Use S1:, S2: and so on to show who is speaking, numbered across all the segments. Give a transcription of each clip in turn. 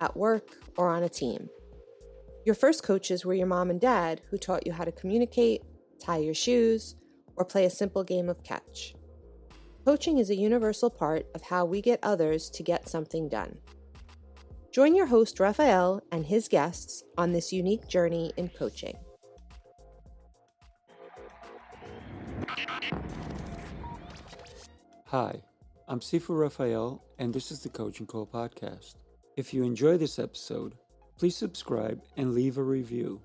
S1: at work, or on a team. Your first coaches were your mom and dad who taught you how to communicate, tie your shoes, or play a simple game of catch. Coaching is a universal part of how we get others to get something done. Join your host, Rafael, and his guests on this unique journey in coaching.
S2: Hi, I'm Sifu Rafael, and this is the Coaching Call Podcast. If you enjoy this episode, please subscribe and leave a review.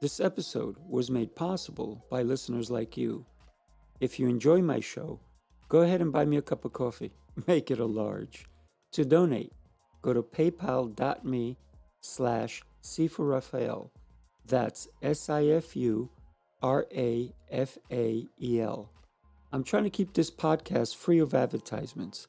S2: This episode was made possible by listeners like you. If you enjoy my show, go ahead and buy me a cup of coffee. Make it a large. To donate, go to paypal.me slash Rafael. That's S-I-F-U R-A-F-A-E-L. I'm trying to keep this podcast free of advertisements.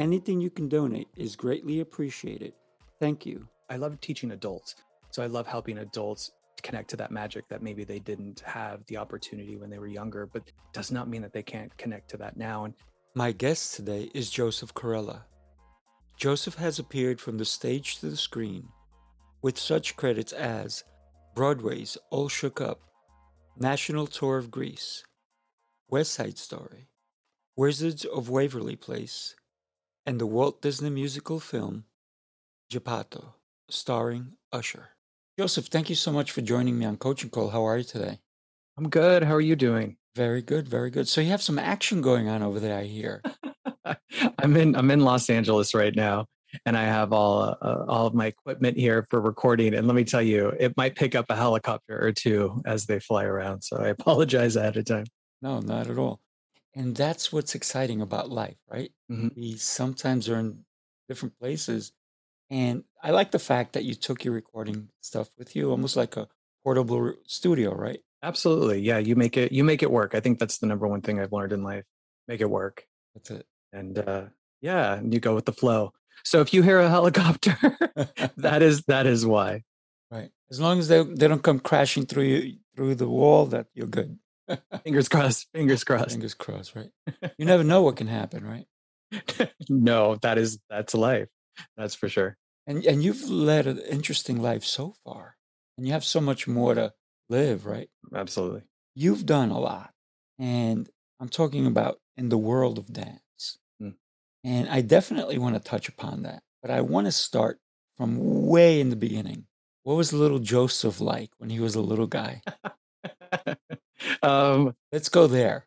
S2: Anything you can donate is greatly appreciated. Thank you.
S3: I love teaching adults. So I love helping adults connect to that magic that maybe they didn't have the opportunity when they were younger, but does not mean that they can't connect to that now. And
S2: my guest today is Joseph Corella. Joseph has appeared from the stage to the screen with such credits as Broadway's All Shook Up, National Tour of Grease, West Side Story, Wizards of Waverly Place, and the Walt Disney musical film Geppetto, starring Usher. Joseph, thank you so much for joining me on Coaching Call. How are you today?
S3: I'm good. How are you doing?
S2: Very good, very good. So you have some action going on over there, I hear.
S3: I'm in I'm in Los Angeles right now, and I have all uh, all of my equipment here for recording. And let me tell you, it might pick up a helicopter or two as they fly around. So I apologize ahead of time.
S2: No, not at all. And that's what's exciting about life, right? Mm-hmm. We sometimes are in different places. And I like the fact that you took your recording stuff with you, almost like a portable studio, right?
S3: Absolutely. Yeah, you make it you make it work. I think that's the number one thing I've learned in life. Make it work.
S2: That's it.
S3: And uh yeah, and you go with the flow. So if you hear a helicopter, that is that is why.
S2: Right. As long as they they don't come crashing through you through the wall, that you're good
S3: fingers crossed. Fingers crossed.
S2: Fingers crossed. Right. You never know what can happen, right?
S3: no, that is that's life. That's for sure.
S2: And and you've led an interesting life so far, and you have so much more to live, right?
S3: Absolutely.
S2: You've done a lot, and I'm talking about in the world of dance, mm. and I definitely want to touch upon that. But I want to start from way in the beginning. What was little Joseph like when he was a little guy? um, Let's go there.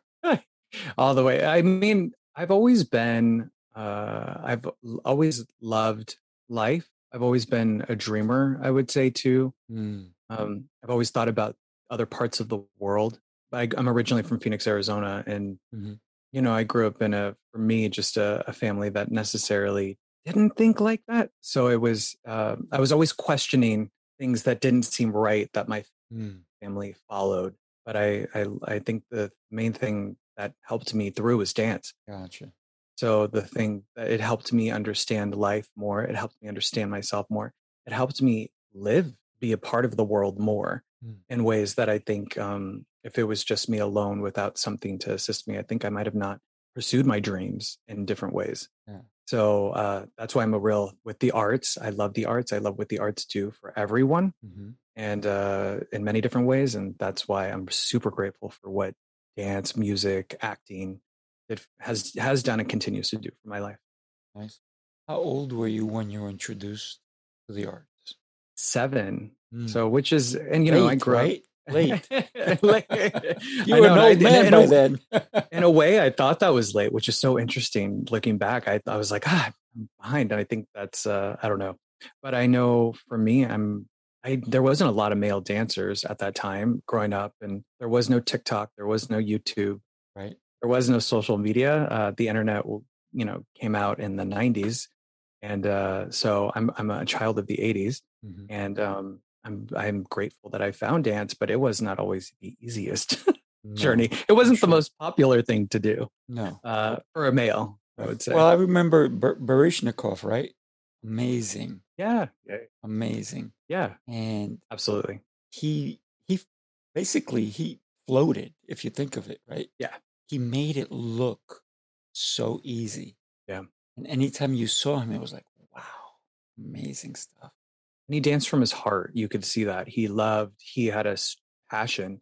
S3: All the way. I mean, I've always been, uh, I've always loved life. I've always been a dreamer, I would say too. Mm. Um, I've always thought about other parts of the world. I, am originally from Phoenix, Arizona, and mm-hmm. you know, I grew up in a, for me, just a, a, family that necessarily didn't think like that. So it was, uh, I was always questioning things that didn't seem right that my mm. family followed but I, I I think the main thing that helped me through was dance.
S2: Gotcha.
S3: So the thing that it helped me understand life more. It helped me understand myself more. It helped me live, be a part of the world more mm. in ways that I think um, if it was just me alone without something to assist me, I think I might have not pursued my dreams in different ways. Yeah. So uh, that's why I'm a real with the arts. I love the arts. I love what the arts do for everyone. Mm-hmm and uh, in many different ways. And that's why I'm super grateful for what dance, music, acting it has has done and continues to do for my life.
S2: Nice. How old were you when you were introduced to the arts?
S3: Seven. Mm. So, which is, and you know, I grew
S2: right?
S3: up
S2: late.
S3: late.
S2: you were an old man in, by a, then.
S3: in a way, I thought that was late, which is so interesting. Looking back, I, I was like, ah, I'm behind. And I think that's, uh, I don't know. But I know for me, I'm I, there wasn't a lot of male dancers at that time growing up, and there was no TikTok, there was no YouTube,
S2: right?
S3: There was no social media. Uh, the internet, you know, came out in the '90s, and uh, so I'm I'm a child of the '80s, mm-hmm. and um, I'm I'm grateful that I found dance, but it was not always the easiest no, journey. It wasn't sure. the most popular thing to do.
S2: No,
S3: uh, for a male, I would say.
S2: Well, I remember Bar- Baryshnikov, right? Amazing.
S3: Yeah. yeah.
S2: Amazing.
S3: Yeah.
S2: And
S3: absolutely.
S2: He he basically he floated, if you think of it, right?
S3: Yeah.
S2: He made it look so easy.
S3: Yeah.
S2: And anytime you saw him, it was like, wow, amazing stuff.
S3: And he danced from his heart. You could see that. He loved, he had a passion.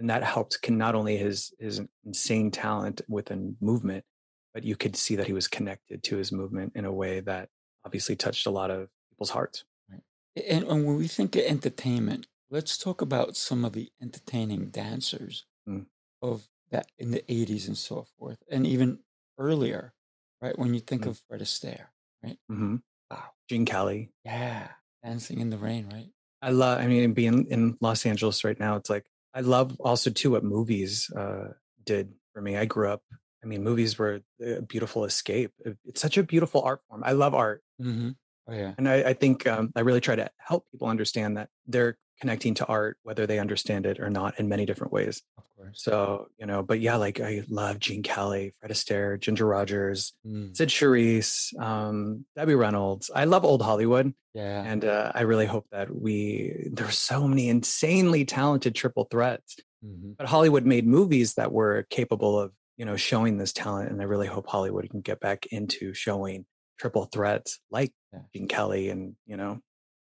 S3: And that helped can not only his his insane talent within movement, but you could see that he was connected to his movement in a way that obviously touched a lot of people's hearts.
S2: Right. And, and when we think of entertainment, let's talk about some of the entertaining dancers mm. of that in the 80s and so forth, and even earlier, right? When you think mm. of Fred Astaire, right?
S3: Mm-hmm. Wow. Gene Kelly.
S2: Yeah. Dancing in the Rain, right?
S3: I love, I mean, being in Los Angeles right now, it's like, I love also too what movies uh, did for me. I grew up I mean, movies were a beautiful escape. It's such a beautiful art form. I love art.
S2: Mm-hmm. Oh yeah,
S3: and I, I think um, I really try to help people understand that they're connecting to art, whether they understand it or not, in many different ways.
S2: Of course.
S3: So you know, but yeah, like I love Gene Kelly, Fred Astaire, Ginger Rogers, mm. Cyd Charisse, um, Debbie Reynolds. I love old Hollywood.
S2: Yeah,
S3: and uh, I really hope that we there there's so many insanely talented triple threats. Mm-hmm. But Hollywood made movies that were capable of you know showing this talent and i really hope hollywood can get back into showing triple threats like yeah. gene kelly and you know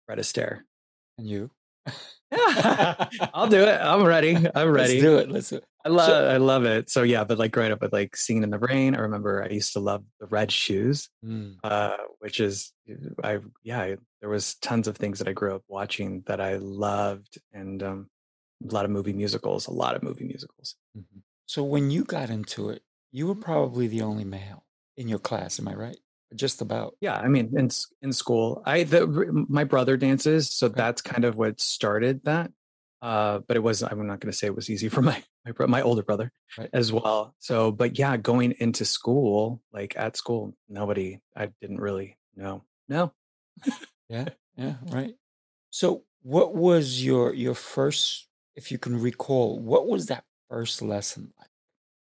S3: fred astaire
S2: and you
S3: i'll do it i'm ready i'm ready
S2: let's do it let's do it
S3: i love so, i love it so yeah but like growing up with like singing in the rain i remember i used to love the red shoes mm. uh, which is i yeah I, there was tons of things that i grew up watching that i loved and um, a lot of movie musicals a lot of movie musicals mm-hmm.
S2: So when you got into it, you were probably the only male in your class. Am I right? Just about.
S3: Yeah, I mean, in in school, I the my brother dances, so that's kind of what started that. Uh, but it was I'm not going to say it was easy for my my my older brother right. as well. So, but yeah, going into school, like at school, nobody I didn't really know. No.
S2: yeah, yeah, right. So, what was your your first, if you can recall, what was that first lesson like?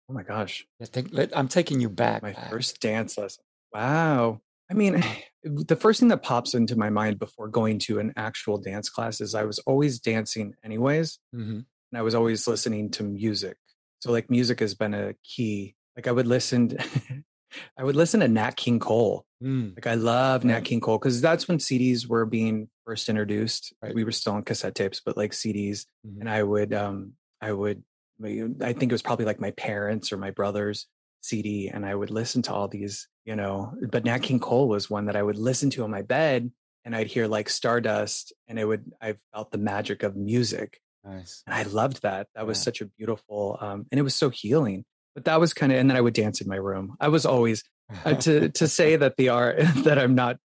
S3: Oh my gosh.
S2: I think, I'm taking you back.
S3: My
S2: back.
S3: first dance lesson. Wow. I mean, the first thing that pops into my mind before going to an actual dance class is I was always dancing anyways. Mm-hmm. And I was always listening to music. So like music has been a key. Like I would listen to, I would listen to Nat King Cole. Mm. Like I love Nat King Cole because that's when CDs were being first introduced. Right. We were still on cassette tapes, but like CDs. Mm-hmm. And I would um I would I think it was probably like my parents or my brother's CD, and I would listen to all these, you know. But Nat King Cole was one that I would listen to in my bed, and I'd hear like Stardust, and it would I felt the magic of music.
S2: Nice,
S3: and I loved that. That was such a beautiful, um, and it was so healing. But that was kind of, and then I would dance in my room. I was always uh, to to say that the art that I'm not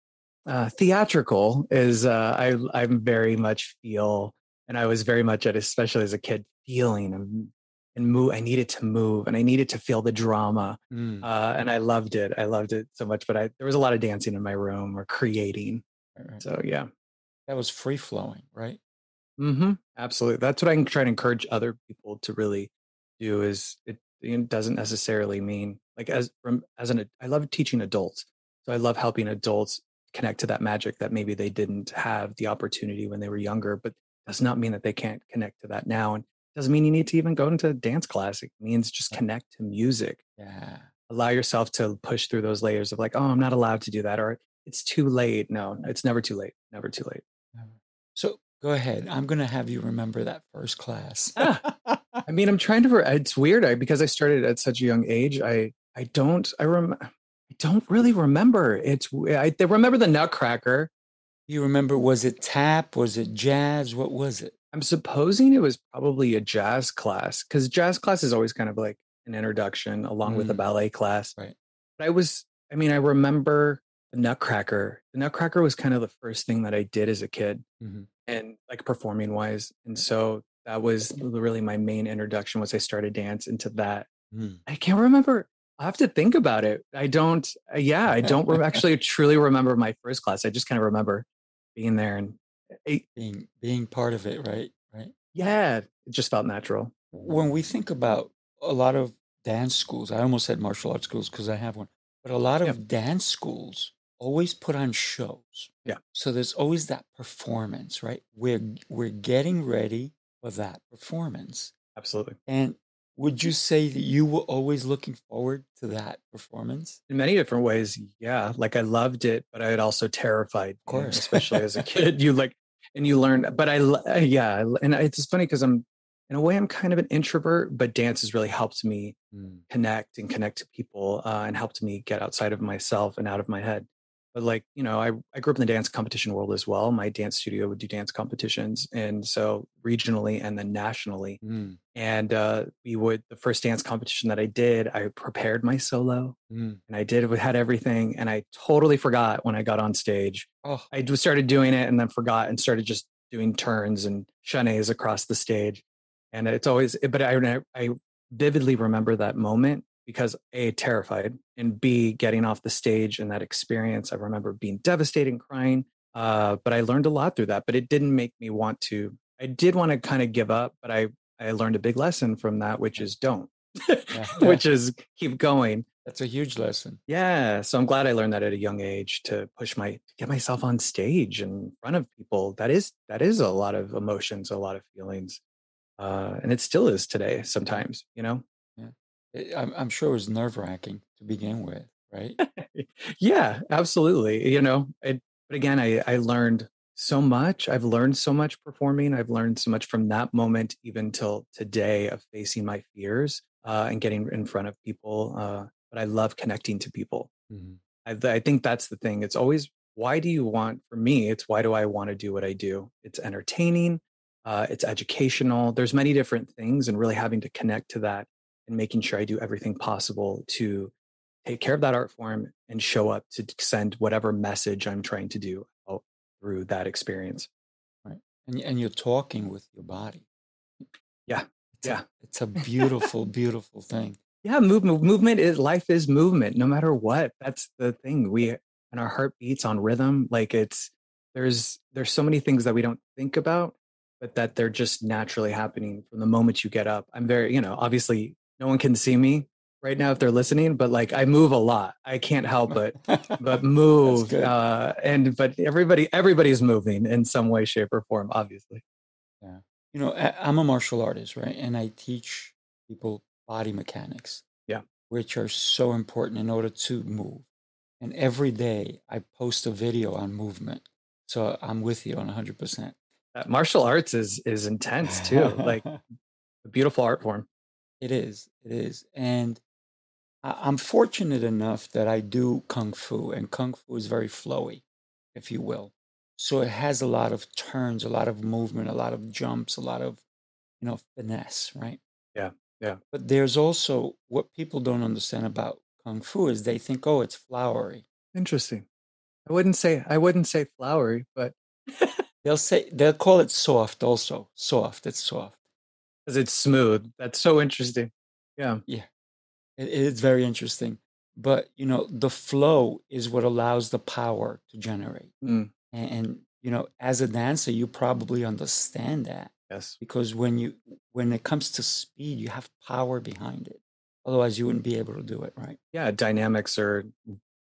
S3: uh, theatrical is uh, I I'm very much feel, and I was very much at especially as a kid feeling and move. I needed to move and I needed to feel the drama. Mm. Uh, and I loved it. I loved it so much. But I, there was a lot of dancing in my room or creating. Right. So yeah,
S2: that was free flowing, right?
S3: Mm-hmm. Absolutely. That's what I try to encourage other people to really do. Is it, it doesn't necessarily mean like as from as an I love teaching adults. So I love helping adults connect to that magic that maybe they didn't have the opportunity when they were younger, but does not mean that they can't connect to that now. And doesn't mean you need to even go into dance class. It means just connect to music.
S2: Yeah.
S3: Allow yourself to push through those layers of like, oh, I'm not allowed to do that, or it's too late. No, it's never too late. Never too late.
S2: So go ahead. I'm going to have you remember that first class.
S3: I mean, I'm trying to. It's weird I, because I started at such a young age. I I don't. I rem. I don't really remember. It's. I, I remember the Nutcracker.
S2: You remember? Was it tap? Was it jazz? What was it?
S3: I'm supposing it was probably a jazz class because jazz class is always kind of like an introduction along mm. with a mm. ballet class.
S2: Right.
S3: But I was, I mean, I remember the Nutcracker. The Nutcracker was kind of the first thing that I did as a kid mm-hmm. and like performing wise. And so that was really my main introduction once I started dance into that. Mm. I can't remember. I have to think about it. I don't. Uh, yeah, I don't re- actually truly remember my first class. I just kind of remember being there and
S2: it, being being part of it. Right. Right.
S3: Yeah, it just felt natural.
S2: When we think about a lot of dance schools, I almost said martial arts schools because I have one, but a lot of yeah. dance schools always put on shows.
S3: Yeah.
S2: So there's always that performance, right? We're we're getting ready for that performance.
S3: Absolutely.
S2: And would you say that you were always looking forward to that performance?
S3: In many different ways, yeah. Like I loved it, but I had also terrified,
S2: of course,
S3: especially as a kid. You like, and you learn. But I, uh, yeah, and it's funny because I'm, in a way, I'm kind of an introvert, but dance has really helped me mm. connect and connect to people, uh, and helped me get outside of myself and out of my head but like you know I, I grew up in the dance competition world as well my dance studio would do dance competitions and so regionally and then nationally mm. and uh, we would the first dance competition that i did i prepared my solo mm. and i did had everything and i totally forgot when i got on stage oh. i just started doing it and then forgot and started just doing turns and chaînés across the stage and it's always but i i vividly remember that moment because a terrified and b getting off the stage and that experience. I remember being devastating crying uh, but i learned a lot through that but it didn't make me want to i did want to kind of give up but i i learned a big lesson from that which is don't yeah. which is keep going.
S2: That's a huge lesson.
S3: Yeah so i'm glad i learned that at a young age to push my to get myself on stage in front of people. That is that is a lot of emotions a lot of feelings uh, and it still is today sometimes you know
S2: I'm, I'm sure it was nerve wracking to begin with, right?
S3: yeah, absolutely. You know, it, but again, I, I learned so much. I've learned so much performing. I've learned so much from that moment, even till today, of facing my fears uh, and getting in front of people. Uh, but I love connecting to people. Mm-hmm. I, I think that's the thing. It's always why do you want? For me, it's why do I want to do what I do? It's entertaining. Uh, it's educational. There's many different things, and really having to connect to that and making sure I do everything possible to take care of that art form and show up to send whatever message I'm trying to do through that experience.
S2: Right. And, and you're talking with your body.
S3: Yeah.
S2: It's
S3: yeah.
S2: A, it's a beautiful, beautiful thing.
S3: Yeah. Movement, movement is life is movement no matter what. That's the thing. We, and our heart beats on rhythm. Like it's, there's, there's so many things that we don't think about but that they're just naturally happening from the moment you get up. I'm very, you know, obviously no one can see me right now if they're listening but like i move a lot. I can't help but but move uh and but everybody everybody's moving in some way shape or form obviously.
S2: Yeah. You know i'm a martial artist right and i teach people body mechanics
S3: yeah.
S2: which are so important in order to move. And every day i post a video on movement. So i'm with you on 100%
S3: uh, martial arts is is intense too like a beautiful art form
S2: it is. It is. And I- I'm fortunate enough that I do kung fu, and kung fu is very flowy, if you will. So it has a lot of turns, a lot of movement, a lot of jumps, a lot of, you know, finesse, right?
S3: Yeah. Yeah.
S2: But there's also what people don't understand about kung fu is they think, oh, it's flowery.
S3: Interesting. I wouldn't say I wouldn't say flowery, but
S2: They'll say they'll call it soft also. Soft. It's soft
S3: because it's smooth. That's so interesting. Yeah.
S2: Yeah. It is very interesting. But, you know, the flow is what allows the power to generate. Mm. And, and, you know, as a dancer, you probably understand that.
S3: Yes.
S2: Because when you when it comes to speed, you have power behind it. Otherwise, you wouldn't be able to do it, right?
S3: Yeah, dynamics are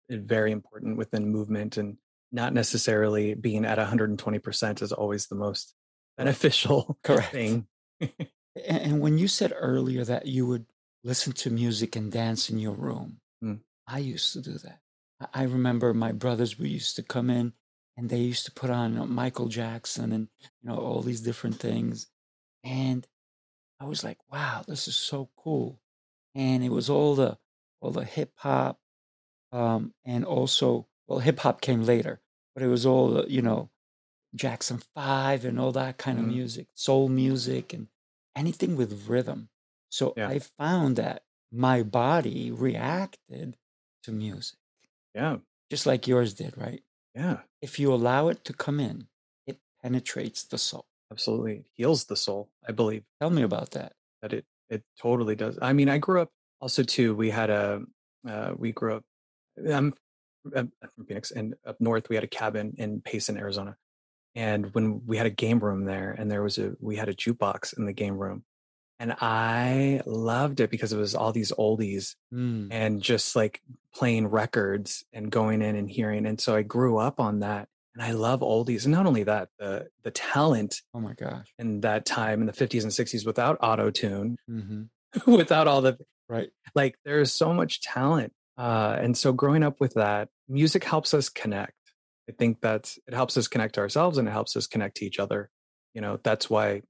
S3: very important within movement and not necessarily being at 120% is always the most beneficial
S2: Correct.
S3: thing.
S2: And when you said earlier that you would listen to music and dance in your room, mm. I used to do that. I remember my brothers we used to come in and they used to put on Michael Jackson and you know all these different things, and I was like, wow, this is so cool. And it was all the all the hip hop, um, and also well, hip hop came later, but it was all the, you know Jackson Five and all that kind of mm. music, soul music, and anything with rhythm. So yeah. I found that my body reacted to music.
S3: Yeah.
S2: Just like yours did, right?
S3: Yeah.
S2: If you allow it to come in, it penetrates the soul.
S3: Absolutely. It heals the soul, I believe.
S2: Tell me about that.
S3: That it it totally does. I mean, I grew up also too, we had a uh, we grew up. I'm from Phoenix, and up north we had a cabin in Payson, Arizona. And when we had a game room there, and there was a we had a jukebox in the game room, and I loved it because it was all these oldies mm. and just like playing records and going in and hearing. And so I grew up on that, and I love oldies. And not only that, the the talent.
S2: Oh my gosh!
S3: In that time in the fifties and sixties, without auto tune, mm-hmm. without all the
S2: right,
S3: like there's so much talent uh, and so growing up with that, music helps us connect. I think that it helps us connect to ourselves and it helps us connect to each other. You know, that's why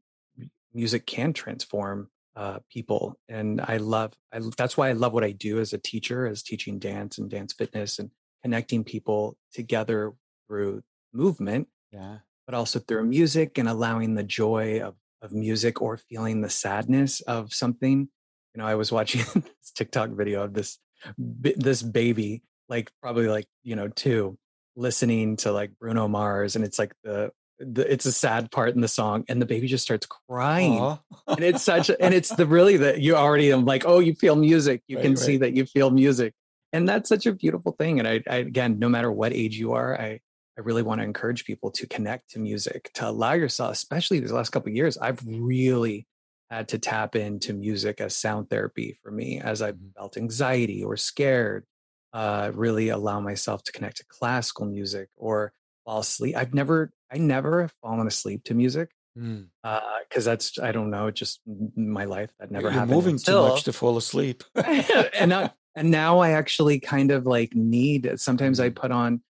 S3: music can transform uh, people. And I love, I, that's why I love what I do as a teacher, as teaching dance and dance fitness and connecting people together through movement.
S2: Yeah.
S3: But also through music and allowing the joy of, of music or feeling the sadness of something. You know, I was watching this TikTok video of this this baby, like probably like you know two, listening to like Bruno Mars, and it's like the the, it's a sad part in the song and the baby just starts crying and it's such and it's the really that you already am like oh you feel music you right, can right. see that you feel music and that's such a beautiful thing and I, I, again no matter what age you are i i really want to encourage people to connect to music to allow yourself especially these last couple years i've really had to tap into music as sound therapy for me as I mm-hmm. felt anxiety or scared. Uh, really allow myself to connect to classical music or fall asleep. I've never, I never have fallen asleep to music because mm. uh, that's, I don't know, just my life that never
S2: You're
S3: happened.
S2: Moving until, too much to fall asleep.
S3: and now, and now I actually kind of like need. Sometimes I mm. put on.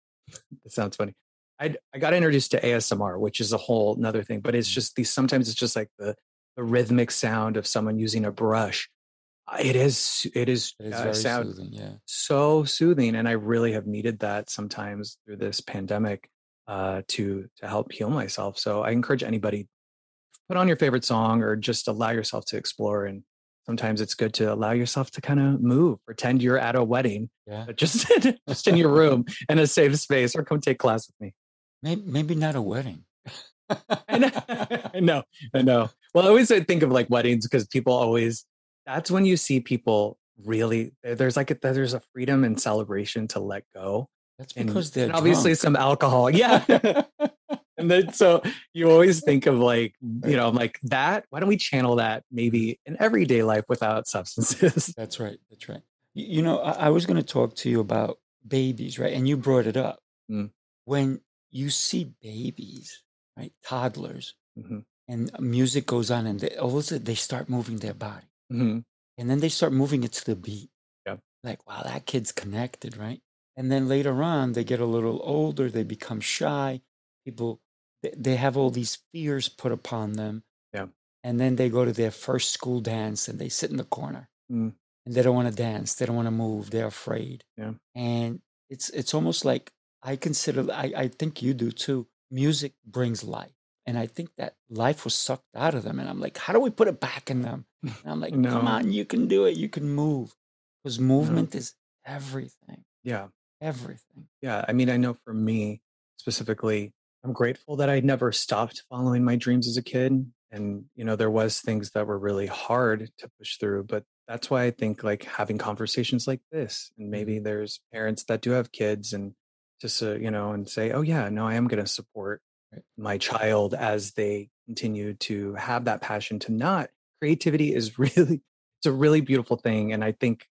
S3: It sounds funny. I I got introduced to ASMR, which is a whole another thing. But it's mm. just these. Sometimes it's just like the the rhythmic sound of someone using a brush uh, it is it is,
S2: it is uh, sound soothing, yeah.
S3: so soothing and i really have needed that sometimes through this pandemic uh, to to help heal myself so i encourage anybody put on your favorite song or just allow yourself to explore and sometimes it's good to allow yourself to kind of move pretend you're at a wedding
S2: yeah.
S3: just just in your room in a safe space or come take class with me
S2: maybe, maybe not a wedding
S3: I know, I know, I know. Well, I always think of like weddings because people always. That's when you see people really. There's like a, there's a freedom and celebration to let go.
S2: That's because and, they're
S3: and obviously some alcohol. Yeah. and then so you always think of like you know i'm like that. Why don't we channel that maybe in everyday life without substances?
S2: That's right. That's right. You, know, I, I was going to talk to you about babies, right? And you brought it up. Mm. When you see babies right? Toddlers. Mm-hmm. And music goes on, and they, all of a sudden they start moving their body. Mm-hmm. And then they start moving it to the beat.
S3: Yeah.
S2: Like, wow, that kid's connected, right? And then later on, they get a little older, they become shy. People, they, they have all these fears put upon them.
S3: Yeah.
S2: And then they go to their first school dance and they sit in the corner. Mm. And they don't want to dance. They don't want to move. They're afraid.
S3: Yeah.
S2: And it's it's almost like I consider I, I think you do too music brings life. And I think that life was sucked out of them. And I'm like, how do we put it back in them? And I'm like, no. come on, you can do it. You can move. Because movement no. is everything.
S3: Yeah.
S2: Everything.
S3: Yeah. I mean, I know for me specifically, I'm grateful that I never stopped following my dreams as a kid. And, you know, there was things that were really hard to push through, but that's why I think like having conversations like this, and maybe mm-hmm. there's parents that do have kids and just uh, you know and say oh yeah no i am going to support my child as they continue to have that passion to not creativity is really it's a really beautiful thing and i think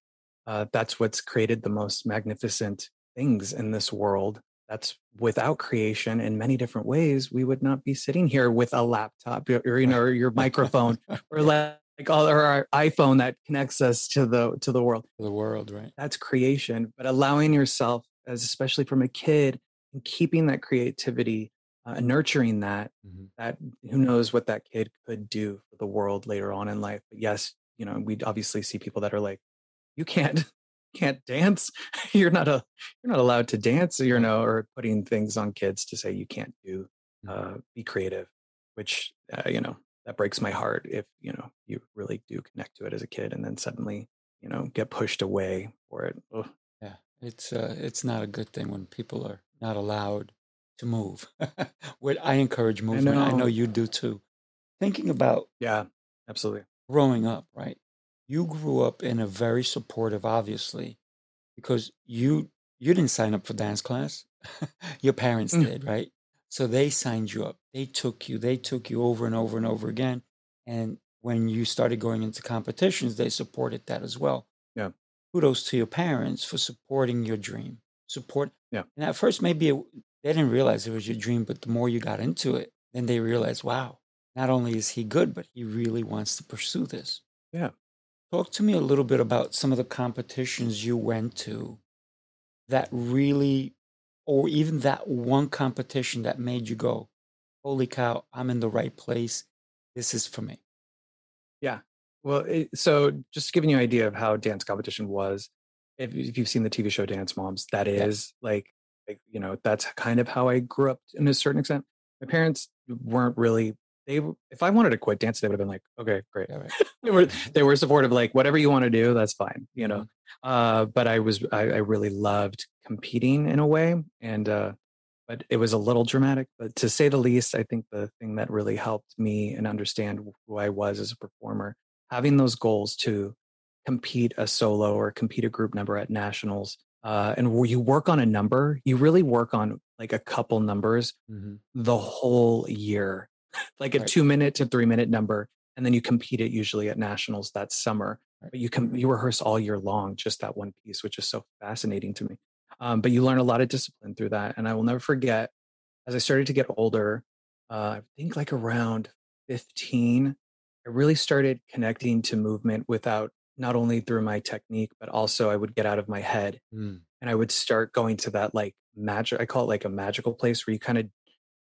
S3: uh, that's what's created the most magnificent things in this world. That's without creation in many different ways we would not be sitting here with a laptop or you know or your microphone or like all or our iphone that connects us to the to the world.
S2: The world right.
S3: That's creation but allowing yourself as especially from a kid and keeping that creativity uh, nurturing that mm-hmm. that who knows what that kid could do for the world later on in life but yes you know we obviously see people that are like you can't can't dance you're not a you're not allowed to dance you know or putting things on kids to say you can't do mm-hmm. uh, be creative which uh, you know that breaks my heart if you know you really do connect to it as a kid and then suddenly you know get pushed away for it Ugh.
S2: It's uh, it's not a good thing when people are not allowed to move. I encourage movement. I know. I know you do too. Thinking about
S3: yeah, absolutely.
S2: Growing up, right? You grew up in a very supportive, obviously, because you you didn't sign up for dance class. Your parents
S3: Mm.
S2: did, right? So they signed you up. They took you. They took you over and over and over again. And when you started going into competitions, they supported that as well.
S3: Yeah.
S2: Kudos to your parents for supporting your dream. Support.
S3: Yeah.
S2: And at first, maybe it, they didn't realize it was your dream, but the more you got into it, then they realized, wow, not only is he good, but he really wants to pursue this.
S3: Yeah.
S2: Talk to me a little bit about some of the competitions you went to that really, or even that one competition that made you go, holy cow, I'm in the right place. This is for me.
S3: Yeah. Well, it, so just giving you an idea of how dance competition was, if, if you've seen the TV show Dance Moms, that is Yeah. like, like, you know, that's kind of how I grew up in a certain extent. My parents weren't really, they, if I wanted to quit dance, they would have been like, okay, great.
S2: Right.
S3: they were, they were supportive, like, whatever you want to do, that's fine, you know?
S2: Mhm.
S3: Uh, but I was, I, I really loved competing in a way. And, uh, but it was a little dramatic, but to say the least, I think the thing that really helped me and understand who I was as a performer, having those goals to compete a solo or compete a group number at nationals, uh, and where you work on a number, you really work on like a couple numbers
S2: Mhm.
S3: the whole year, like a
S2: Right.
S3: two minute to three minute number, and then you compete it usually at nationals that summer.
S2: Right.
S3: But you can you rehearse all year long just that one piece, which is so fascinating to me. Um, but you learn a lot of discipline through that, and I will never forget. As I started to get older, uh, I think like around fifteen, I really started connecting to movement without not only through my technique, but also I would get out of my head
S2: Mm.
S3: and I would start going to that like magic. I call it like a magical place where you kind of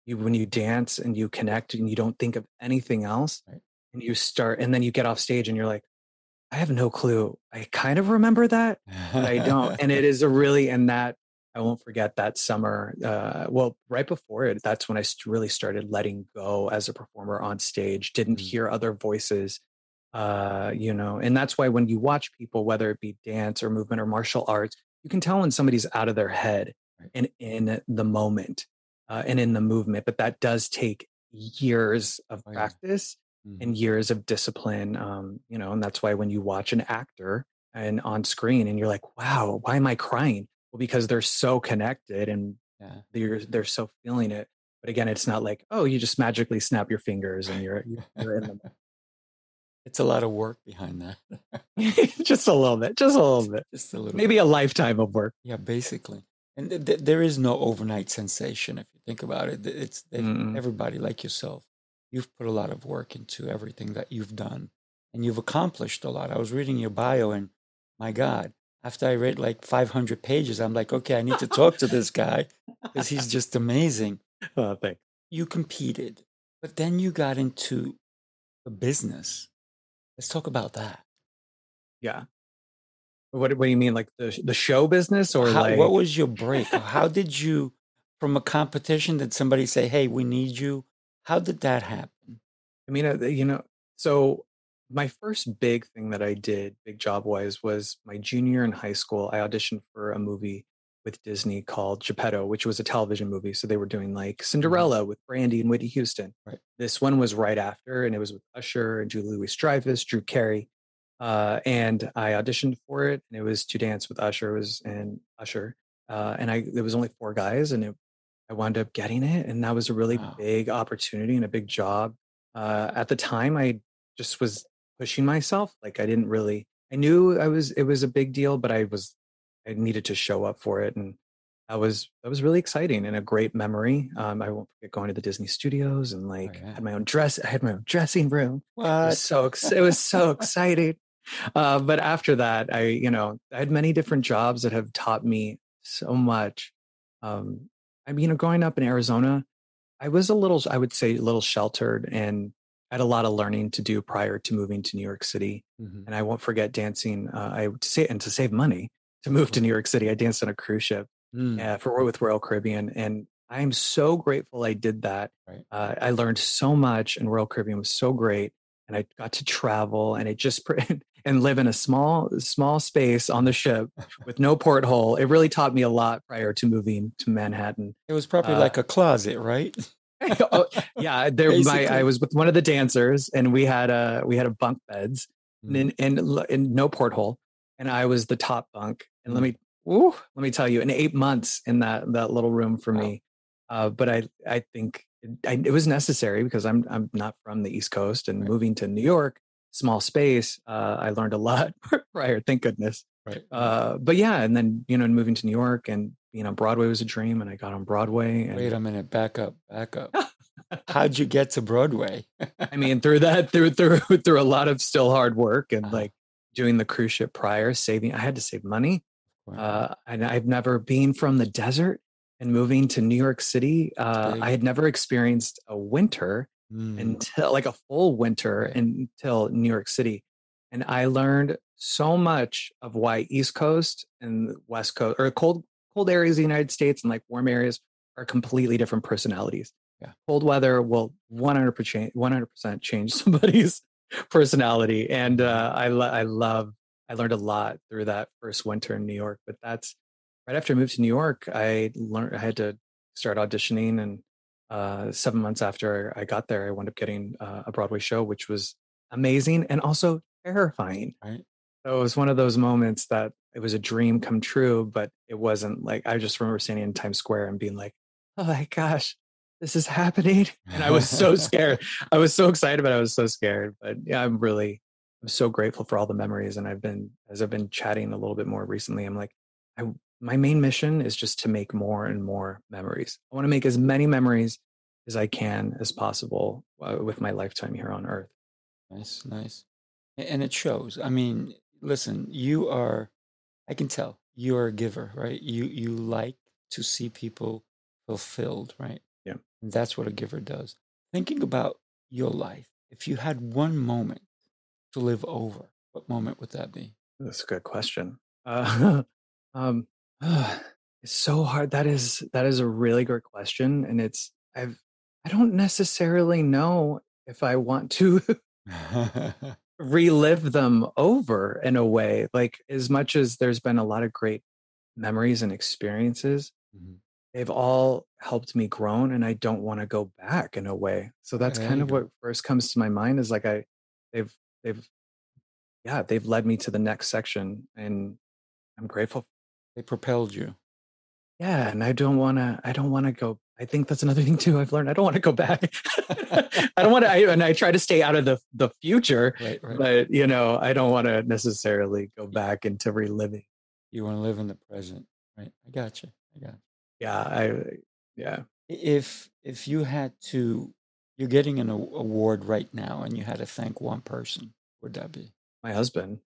S3: you when you dance and you connect and you don't think of anything else,
S2: Right.
S3: and you start and then you get off stage and you're like, I have no clue. I kind of remember that, but I don't. and it is a really and that I won't forget that summer. Uh, well, right before it, that's when I really started letting go as a performer on stage. Didn't
S2: Mm.
S3: hear other voices, uh, you know. And that's why when you watch people, whether it be dance or movement or martial arts, you can tell when somebody's out of their head
S2: Right.
S3: and in the moment uh, and in the movement. But that does take years of
S2: Oh, yeah.
S3: practice
S2: Mhm.
S3: and years of discipline um you know and that's why when you watch an actor and on screen and you're like wow why am i crying well because they're so connected and
S2: Yeah.
S3: they're they're so feeling it but again it's not like oh you just magically snap your fingers and you're you're in the
S2: It's a lot of work behind that.
S3: just a little bit just a little bit
S2: Just a little.
S3: maybe a lifetime of work
S2: Yeah, basically. And th- th- there is no overnight sensation if you think about it. It's everybody like yourself. You've put a lot of work into everything that you've done, and you've accomplished a lot. I was reading your bio, and my God, after I read like 500 pages, I'm like, okay, I need to talk to this guy because he's just amazing.
S3: oh thanks
S2: You competed, but then you got into the business. Let's talk about that.
S3: yeah what, what do you mean like the the show business or
S2: How,
S3: like
S2: what was your break? How did you, from a competition, did somebody say, "Hey, we need you"? How did that happen?
S3: I mean, uh, you know, so my first big thing that I did, big job wise, was my junior in high school. I auditioned for a movie with Disney called Geppetto, which was a television movie. So they were doing like Cinderella with Brandy and Whitney Houston.
S2: Right.
S3: This one was right after, and it was with Usher and Julia Louis-Dreyfus, Drew Carey. Uh, and I auditioned for it, and it was to dance with Usher. It was and Usher, uh, and I there was only four guys, and it, I wound up getting it, and that was a really
S2: Wow.
S3: big opportunity and a big job. Uh, at the time, I just was pushing myself. Like I didn't really, I knew I was it was a big deal, but I was I needed to show up for it, and that was that was really exciting and a great memory. Um, I won't forget going to the Disney Studios and like
S2: yeah.
S3: had my own dress. I had my own dressing room. It was so ex- it was so exciting. Uh, but after that, I you know I had many different jobs that have taught me so much. Um, I mean, you know, growing up in Arizona, I was a little, I would say, a little sheltered and had a lot of learning to do prior to moving to New York City.
S2: Mhm.
S3: And I won't forget dancing. Uh, I would say, and to save money to move to New York City, I danced on a cruise ship
S2: Mm.
S3: uh, for with Royal Caribbean, and I'm so grateful I did that.
S2: Right.
S3: Uh, I learned so much, and Royal Caribbean was so great, and I got to travel, and it just and live in a small small space on the ship with no porthole. It really taught me a lot prior to moving to Manhattan.
S2: It was probably
S3: Uh,
S2: like a closet, right?
S3: oh, yeah, there. My, I was with one of the dancers, and we had a we had a bunk beds,
S2: Mm.
S3: and, and and no porthole, and I was the top bunk. And let me ooh, let me tell you, in eight months in that that little room for wow. me. Uh, but I I think it, I, it, was necessary because I'm I'm not from the East Coast and right. moving to New York, small space. Uh, I learned a lot prior, thank goodness.
S2: Right.
S3: Uh, but yeah, and then you know, moving to New York and you know, Broadway was a dream, and I got on Broadway. And...
S2: Wait a minute, back up, back up. How'd you get to Broadway?
S3: I mean, through that, through through through a lot of still hard work and uh-huh. like doing the cruise ship prior, saving. I had to save money. Wow. Uh, and I've never been from the desert and moving to New York City. Uh, I had never experienced a winter mm. until like a full winter until New York City, and I learned so much of why East Coast and West Coast or cold cold areas of the United States and like warm areas are completely different personalities.
S2: Yeah.
S3: Cold weather will 100% 100% change somebody's personality and uh, I lo- I love I learned a lot through that first winter in New York but that's right after I moved to New York I learned I had to start auditioning and uh, 7 months after I got there I wound up getting uh, a Broadway show which was amazing and also terrifying.
S2: Right.
S3: So it was one of those moments that it was a dream come true, but it wasn't like I just remember standing in Times Square and being like, "Oh my gosh, this is happening!" And I was so scared. I was so excited, but I was so scared. But yeah, I'm really, I'm so grateful for all the memories. And I've been, as I've been chatting a little bit more recently, I'm like, I, my main mission is just to make more and more memories. I want to make as many memories as I can as possible uh, with my lifetime here on Earth.
S2: Nice, nice, and it shows. I mean, listen, you are, I can tell you are a giver, right? You you like to see people fulfilled, right?
S3: Yeah.
S2: And that's what a giver does. Thinking about your life, if you had one moment to live over, what moment would that be?
S3: That's a good question. Uh, um, uh, it's so hard. That is that is a really great question, and it's I've I don't necessarily know if I want to relive them over in a way like as much as there's been a lot of great memories and experiences mm-hmm. they've all helped me grow and i don't want to go back in a way so that's kind of what first comes to my mind is like i they've they've yeah they've led me to the next section and i'm grateful
S2: they propelled you
S3: yeah and i don't want to i don't want to go I think that's another thing too. I've learned I don't want to go back. I don't want to, I, and I try to stay out of the the future.
S2: Right, right.
S3: But you know, I don't want to necessarily go back into reliving.
S2: You want to live in the present, right? I got you. I got. You.
S3: Yeah, I yeah.
S2: If if you had to, you're getting an award right now, and you had to thank one person, would that be?
S3: My husband.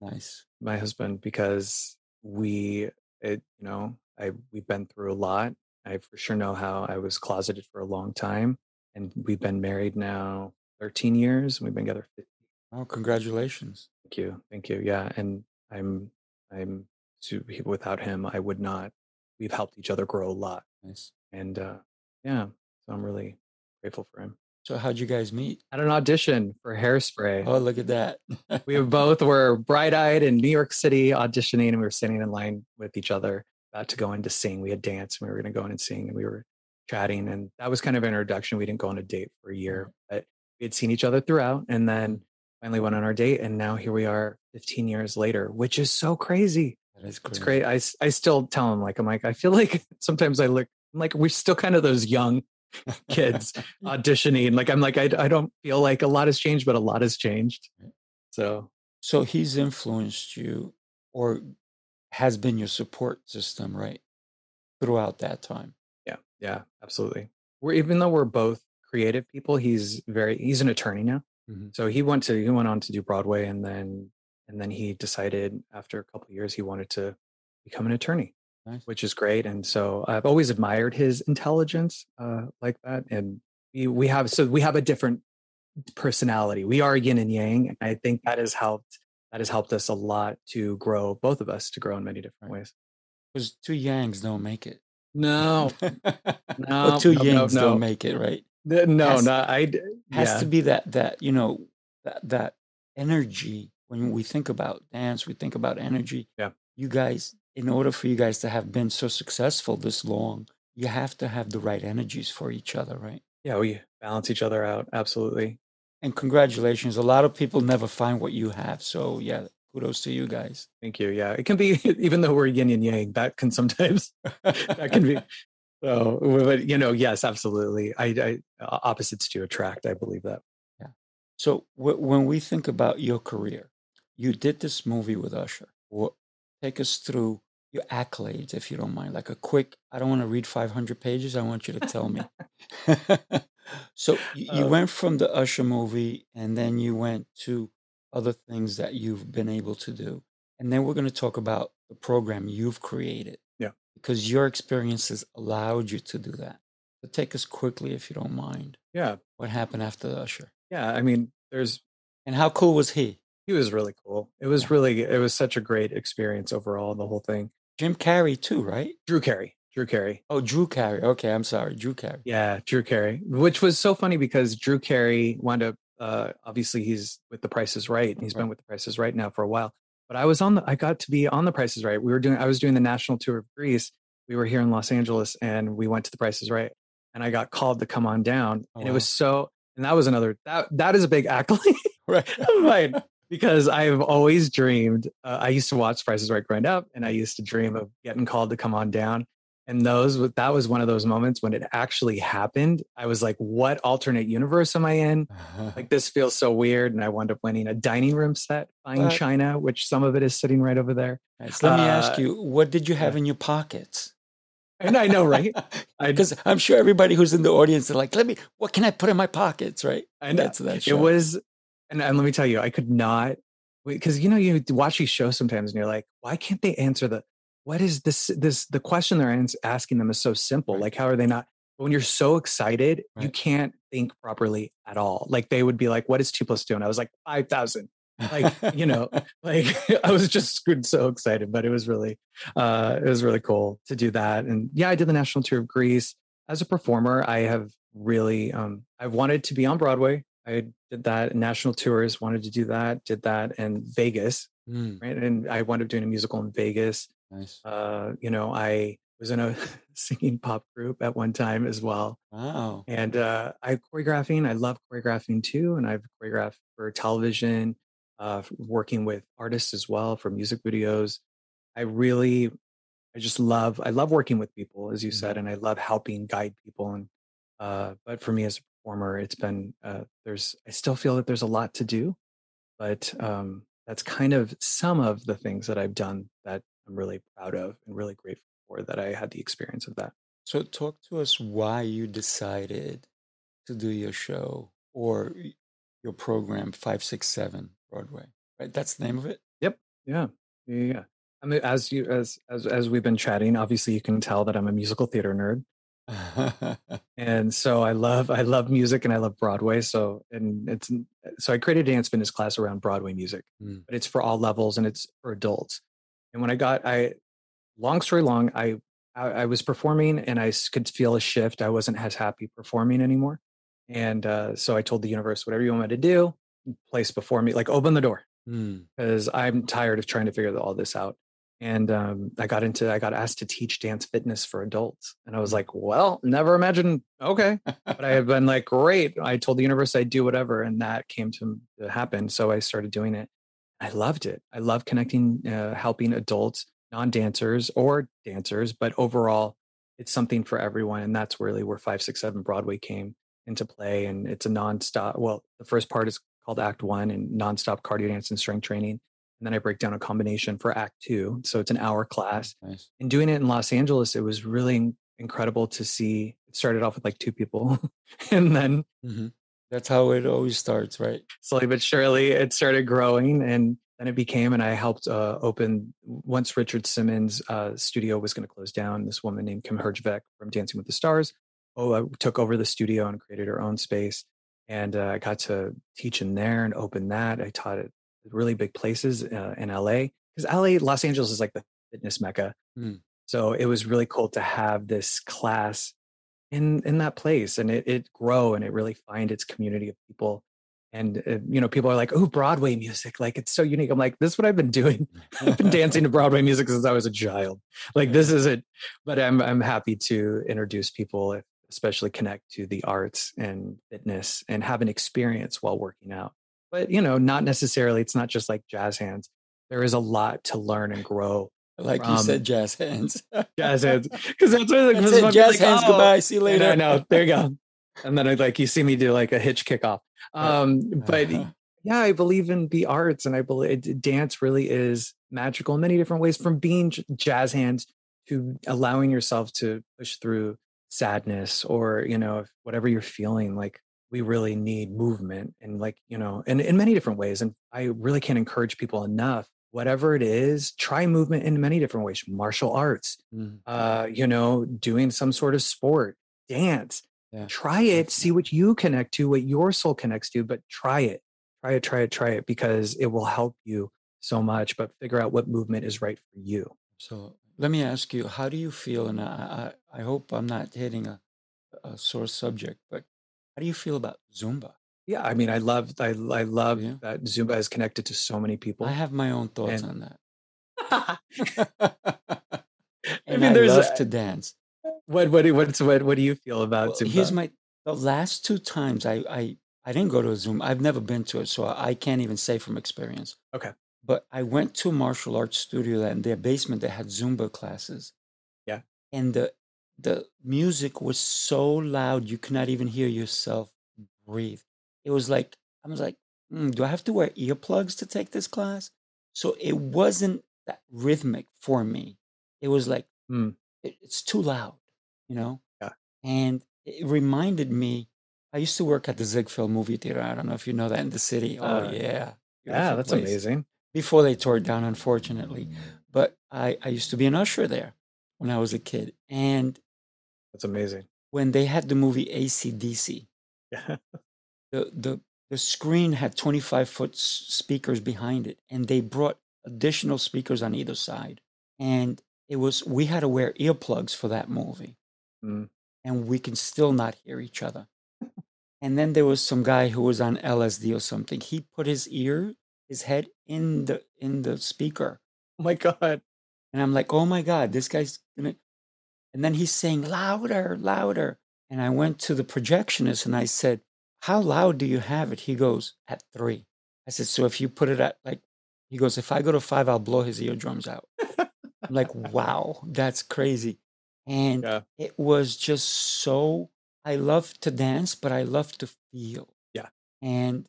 S2: Nice.
S3: My husband, because we, it, you know, I we've been through a lot I for sure know how I was closeted for a long time, and we've been married now 13 years. and We've been together 15.
S2: Oh, congratulations!
S3: Thank you, thank you. Yeah, and I'm I'm To, without him, I would not. We've helped each other grow a lot.
S2: Nice.
S3: And uh, yeah, so I'm really grateful for him.
S2: So how'd you guys meet?
S3: At an audition for Hairspray.
S2: Oh, look at that.
S3: we both were bright-eyed in New York City auditioning, and we were standing in line with each other about to go in to sing. We had dance and we were going to go in and sing and we were chatting. And that was kind of an introduction. We didn't go on a date for a year, mm-hmm. but we had seen each other throughout and then finally went on our date. And now here we are 15 years later, which is so crazy.
S2: That is
S3: crazy. It's great. I, I still tell him like, I'm like, I feel like sometimes I look, I'm like, we're still kind of those young kids auditioning. Like, I'm like, I, I don't feel like a lot has changed, but a lot has changed. So,
S2: so he's influenced you or has been your support system, right? Throughout that time.
S3: Yeah, yeah, absolutely. We're even though we're both creative people, he's very he's an attorney now. Mm-hmm. So he went to he went on to do Broadway and then and then he decided after a couple of years he wanted to become an attorney.
S2: Nice.
S3: Which is great. And so I've always admired his intelligence uh, like that. And we, we have so we have a different personality. We are yin and yang. And I think that has helped that has helped us a lot to grow both of us to grow in many different ways
S2: because two yangs don't make it
S3: no
S2: no two no, yangs no, no. don't make it right
S3: no has, no i yeah.
S2: has to be that that you know that that energy when we think about dance we think about energy
S3: yeah
S2: you guys in order for you guys to have been so successful this long you have to have the right energies for each other right
S3: yeah oh, we balance each other out absolutely
S2: and congratulations. A lot of people never find what you have. So yeah, kudos to you guys.
S3: Thank you. Yeah, it can be even though we're yin and yang, that can sometimes that can be. So, but you know, yes, absolutely. I, I uh, opposites to attract. I believe that.
S2: Yeah. So w- when we think about your career, you did this movie with Usher. What, take us through your accolades, if you don't mind. Like a quick. I don't want to read 500 pages. I want you to tell me. so you, you uh, went from the Usher movie, and then you went to other things that you've been able to do. And then we're going to talk about the program you've created.
S3: Yeah.
S2: Because your experiences allowed you to do that. But take us quickly, if you don't mind.
S3: Yeah.
S2: What happened after the Usher?
S3: Yeah. I mean, there's.
S2: And how cool was he?
S3: He was really cool. It was really, it was such a great experience overall, the whole thing.
S2: Jim Carrey, too, right?
S3: Drew Carey. Drew Carey.
S2: Oh, Drew Carey. Okay, I'm sorry, Drew Carey.
S3: Yeah, Drew Carey, which was so funny because Drew Carey wound up uh, obviously he's with the Price Is Right and he's right. been with the Price Is Right now for a while but i was on the i got to be on the Price Is Right we were doing i was doing the national tour of Grease we were here in los angeles and we went to the Price Is Right and i got called to come on down oh, and it was so and that was another that that is a big accolade right right because i've always dreamed uh, i used to watch Price Is Right growing up and i used to dream of getting called to come on down and those that was one of those moments when it actually happened i was like what alternate universe am i in like this feels so weird and i wound up winning a dining room set fine what? china which some of it is sitting right over there
S2: right, so let uh, me ask uh, you what did you have yeah. in your pockets
S3: and I know, right?
S2: Because I'm sure everybody who's in the audience are like, "Let me, what can I put in my pockets?" Right?
S3: I know. That's that show. It was, and, and let me tell you, I could not, because you know, you watch these shows sometimes, and you're like, "Why can't they answer the what is this this the question they're asking them is so simple like how are they not But when you're so excited right. you can't think properly at all. Like they would be like what is two plus two? and i was like 5000 like you know like i was just screwed so excited but it was really uh it was really cool to do that. And yeah i did the national tour of Grease. As a performer i have really um i've wanted to be on broadway i did that national tours wanted to do that did that in vegas mm. right and i wound up doing a musical in vegas
S2: Nice.
S3: Uh, you know, I was in a singing pop group at one time as well.
S2: Wow.
S3: And uh, I choreographing. I love choreographing too, and I've choreographed for television, uh, working with artists as well for music videos. I really, I just love. I love working with people, as you mm-hmm. said, and I love helping guide people. And uh, but for me as a performer, it's been uh, there's. I still feel that there's a lot to do, but um, that's kind of some of the things that I've done that I'm really proud of and really grateful for that I had the experience of that.
S2: So, talk to us why you decided to do your show or your program, 567 Broadway, right? That's the name of it?
S3: Yep. Yeah. Yeah. yeah. I mean, as you as as as we've been chatting, obviously you can tell that I'm a musical theater nerd. and so I love I love music and I love Broadway. So and it's so I created a dance fitness class around Broadway music, mm. but it's for all levels and it's for adults. And when I got, I, long story long, I, I, I was performing and I could feel a shift. I wasn't as happy performing anymore. And uh, so I told the universe, whatever you want me to do, place before me, like open the door because mm. I'm tired of trying to figure all this out. And um, I got into, I got asked to teach dance fitness for adults. And I was like, well, never imagined. Okay. but I have been like, great. I told the universe I'd do whatever. And that came to, to happen. So I started doing it. I loved it. I love connecting, uh, helping adults, non dancers or dancers, but overall, it's something for everyone. And that's really where 567 Broadway came into play. And it's a non-stop. well, the first part is called Act One and non-stop cardio dance and strength training. And then I break down a combination for Act Two. So it's an hour class. Nice. And doing it in Los Angeles, it was really incredible to see. It started off with like two people and then mm-hmm.
S2: That's how it always starts, right?
S3: Slowly but surely, it started growing, and then it became. And I helped uh, open once Richard Simmons' uh, studio was going to close down. This woman named Kym Herjavec from Dancing with the Stars, oh, I took over the studio and created her own space, and uh, I got to teach in there and open that. I taught at really big places uh, in LA because LA, Los Angeles is like the fitness mecca. Mm. So it was really cool to have this class in in that place and it, it grow and it really find its community of people. And uh, you know people are like oh broadway music like it's so unique. I'm like this is what i've been doing. I've been dancing to broadway music since i was a child. Like this is it but i'm i'm happy to introduce people especially connect to the arts and fitness and have an experience while working out but you know not necessarily it's not just like jazz hands there is a lot to learn and grow.
S2: Like you said, jazz hands.
S3: jazz hands. Because that's what
S2: that's it, jazz like, hands. Oh. Goodbye. See you later.
S3: I know. There you go. And then I like you see me do like a hitch kickoff. Um, but uh-huh. yeah, I believe in the arts, and I believe dance really is magical in many different ways. From being jazz hands to allowing yourself to push through sadness, or you know, whatever you're feeling. Like we really need movement and like you know and in many different ways and i really can't encourage people enough whatever it is try movement in many different ways martial arts mm. uh you know doing some sort of sport dance yeah. try it see what you connect to what your soul connects to but try it try it try it try it because it will help you so much but figure out what movement is right for you
S2: so let me ask you how do you feel and i i, I hope i'm not hitting a, a sore subject but how do you feel about Zumba?
S3: Yeah, I mean, I love, I, I love yeah. that Zumba is connected to so many people.
S2: I have my own thoughts and, on that. I mean, there's love a, to dance.
S3: What, what, what, what, what do you feel about well, Zumba?
S2: Here's my, the last two times I, I, I didn't go to a Zumba. I've never been to it, so I can't even say from experience.
S3: Okay.
S2: But I went to a martial arts studio that in their basement they had Zumba classes.
S3: Yeah.
S2: And the the music was so loud you could not even hear yourself breathe. It was like I was like, mm, do I have to wear earplugs to take this class? So it wasn't that rhythmic for me. It was like mm. it, it's too loud, you know.
S3: Yeah.
S2: And it reminded me. I used to work at the Ziegfeld movie theater. I don't know if you know that in the city. Oh uh, yeah,
S3: yeah, that's place. amazing.
S2: Before they tore it down, unfortunately, but I I used to be an usher there when I was a kid, and
S3: that's amazing.
S2: When they had the movie ACDC,
S3: yeah.
S2: the, the, the screen had 25 foot speakers behind it, and they brought additional speakers on either side. And it was, we had to wear earplugs for that movie. Mm. And we can still not hear each other. and then there was some guy who was on LSD or something. He put his ear, his head in the in the speaker.
S3: Oh my god.
S2: And I'm like, oh my God, this guy's gonna and then he's saying, louder, louder. And I went to the projectionist and I said, How loud do you have it? He goes, At three. I said, So if you put it at like, he goes, If I go to five, I'll blow his eardrums out. I'm like, Wow, that's crazy. And yeah. it was just so, I love to dance, but I love to feel.
S3: Yeah.
S2: And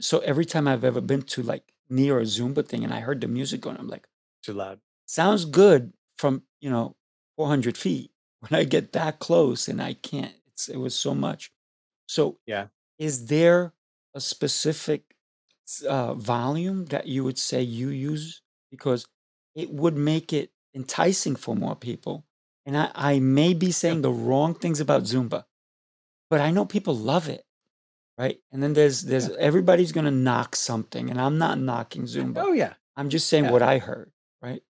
S2: so every time I've ever been to like near a Zumba thing and I heard the music going, I'm like,
S3: Too loud.
S2: Sounds good from, you know, 400 feet. When I get that close and I can't, it's, it was so much. So,
S3: yeah.
S2: Is there a specific uh, volume that you would say you use? Because it would make it enticing for more people. And I, I may be saying the wrong things about Zumba, but I know people love it. Right. And then there's, there's, yeah. everybody's going to knock something. And I'm not knocking Zumba.
S3: Oh, yeah.
S2: I'm just saying yeah. what I heard. Right.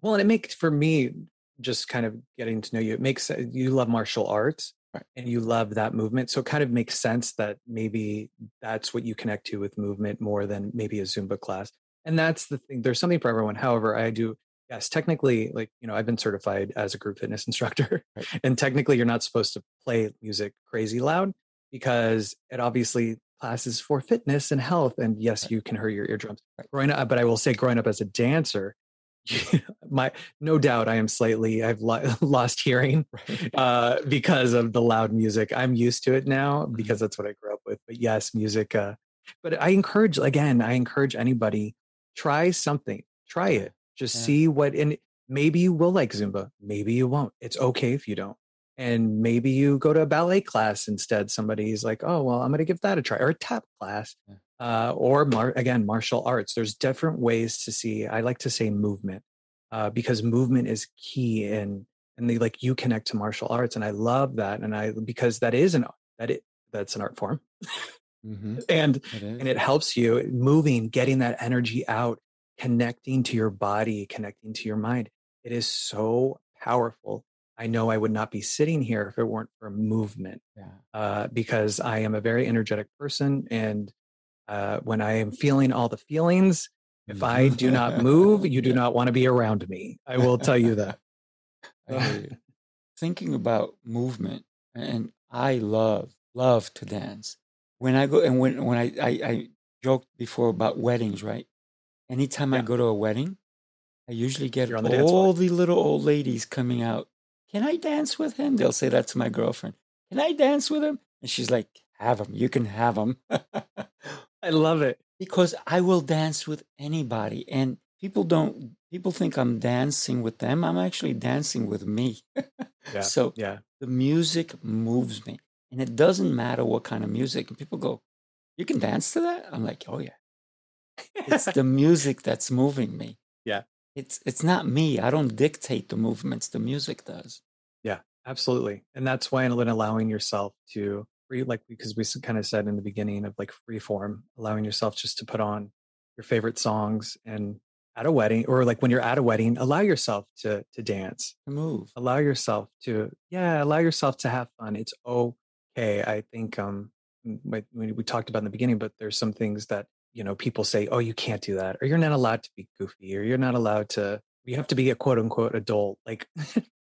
S3: Well, and it makes for me just kind of getting to know you, it makes uh, you love martial arts right. and you love that movement. So it kind of makes sense that maybe that's what you connect to with movement more than maybe a Zumba class. And that's the thing. There's something for everyone. However, I do, yes, technically, like, you know, I've been certified as a group fitness instructor. Right. And technically, you're not supposed to play music crazy loud because it obviously classes for fitness and health. And yes, right. you can hurt your eardrums. Right. Growing up, but I will say, growing up as a dancer, my no doubt I am slightly I've lo- lost hearing uh, because of the loud music. I'm used to it now mm-hmm. because that's what I grew up with. But yes, music. Uh, but I encourage again. I encourage anybody try something. Try it. Just yeah. see what. And maybe you will like Zumba. Maybe you won't. It's okay if you don't. And maybe you go to a ballet class instead. Somebody's like, oh well, I'm going to give that a try, or a tap class. Yeah uh, or mar- again martial arts there's different ways to see i like to say movement uh, because movement is key in and they like you connect to martial arts and i love that and i because that is an that it that's an art form mm-hmm. and it and it helps you moving getting that energy out connecting to your body connecting to your mind it is so powerful i know i would not be sitting here if it weren't for movement
S2: yeah.
S3: uh, because i am a very energetic person and uh, when I am feeling all the feelings, if I do not move, you do not want to be around me. I will tell you that.
S2: Thinking about movement, and I love love to dance. When I go and when when I I, I joked before about weddings, right? anytime I go to a wedding, I usually get
S3: the
S2: all the little old ladies coming out. Can I dance with him? They'll say that to my girlfriend. Can I dance with him? And she's like, Have him. You can have him.
S3: I love it.
S2: because I will dance with anybody. And people don't, people think I'm dancing with them. I'm actually dancing with me.
S3: Yeah.
S2: So
S3: Yeah.
S2: the music moves me. And it doesn't matter what kind of music. And people go, You can dance to that? I'm like, Oh, yeah. It's the music that's moving me.
S3: Yeah.
S2: It's it's not me. I don't dictate the movements. The music does.
S3: Yeah, absolutely. And that's why in allowing yourself to free, like, because we kind of said in the beginning of like free form, allowing yourself just to put on your favorite songs and at a wedding or like when you're at a wedding, allow yourself to, to dance,
S2: To move.
S3: allow yourself to, yeah, allow yourself to have fun. It's okay. I think, um, we we talked about in the beginning, but there's some things that, you know, people say, oh, you can't do that, or you're not allowed to be goofy, or you're not allowed to, you have to be a quote unquote adult. Like,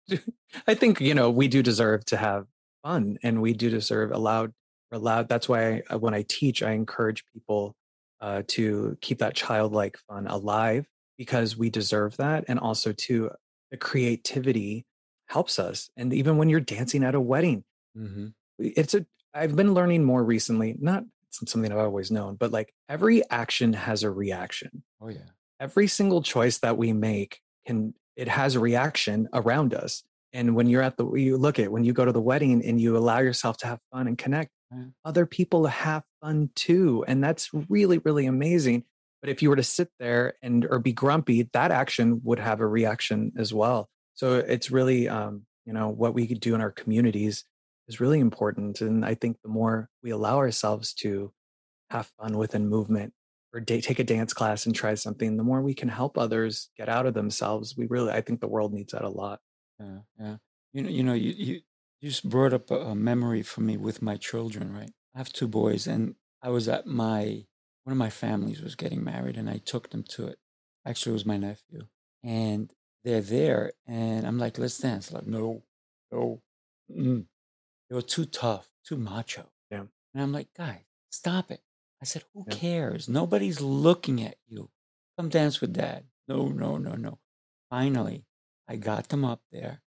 S3: I think you know we do deserve to have fun, and we do deserve allowed allowed. That's why I, when I teach, I encourage people uh, to keep that childlike fun alive because we deserve that, and also to the creativity helps us. And even when you're dancing at a wedding,
S2: hmm
S3: it's a. I've been learning more recently, not something I've always known, but like every action has a reaction
S2: Oh, yeah.
S3: every single choice that we make can it has a reaction around us and when you're at the you look at when you go to the wedding and you allow yourself to have fun and connect
S2: Yeah.
S3: other people have fun too and that's really really amazing. But if you were to sit there and or be grumpy that action would have a reaction as well. So it's really um you know what we could do in our communities is really important and i think the more we allow ourselves to have fun within movement or da- take a dance class and try something the more we can help others get out of themselves. We really i think the world needs that a lot
S2: Yeah, yeah. You know, you know, you you you just brought up a, a memory for me with my children, right? I have two boys, and I was at my one of my families was getting married, and I took them to it. Actually, it was my nephew, and they're there, and I'm like, "Let's dance." Like, no, no, mm. they were too tough, too macho.
S3: Yeah.
S2: And I'm like, "Guys, stop it." I said, "Who
S3: Yeah.
S2: cares? Nobody's looking at you. Come dance with dad." No, no, no, no. Finally, I got them up there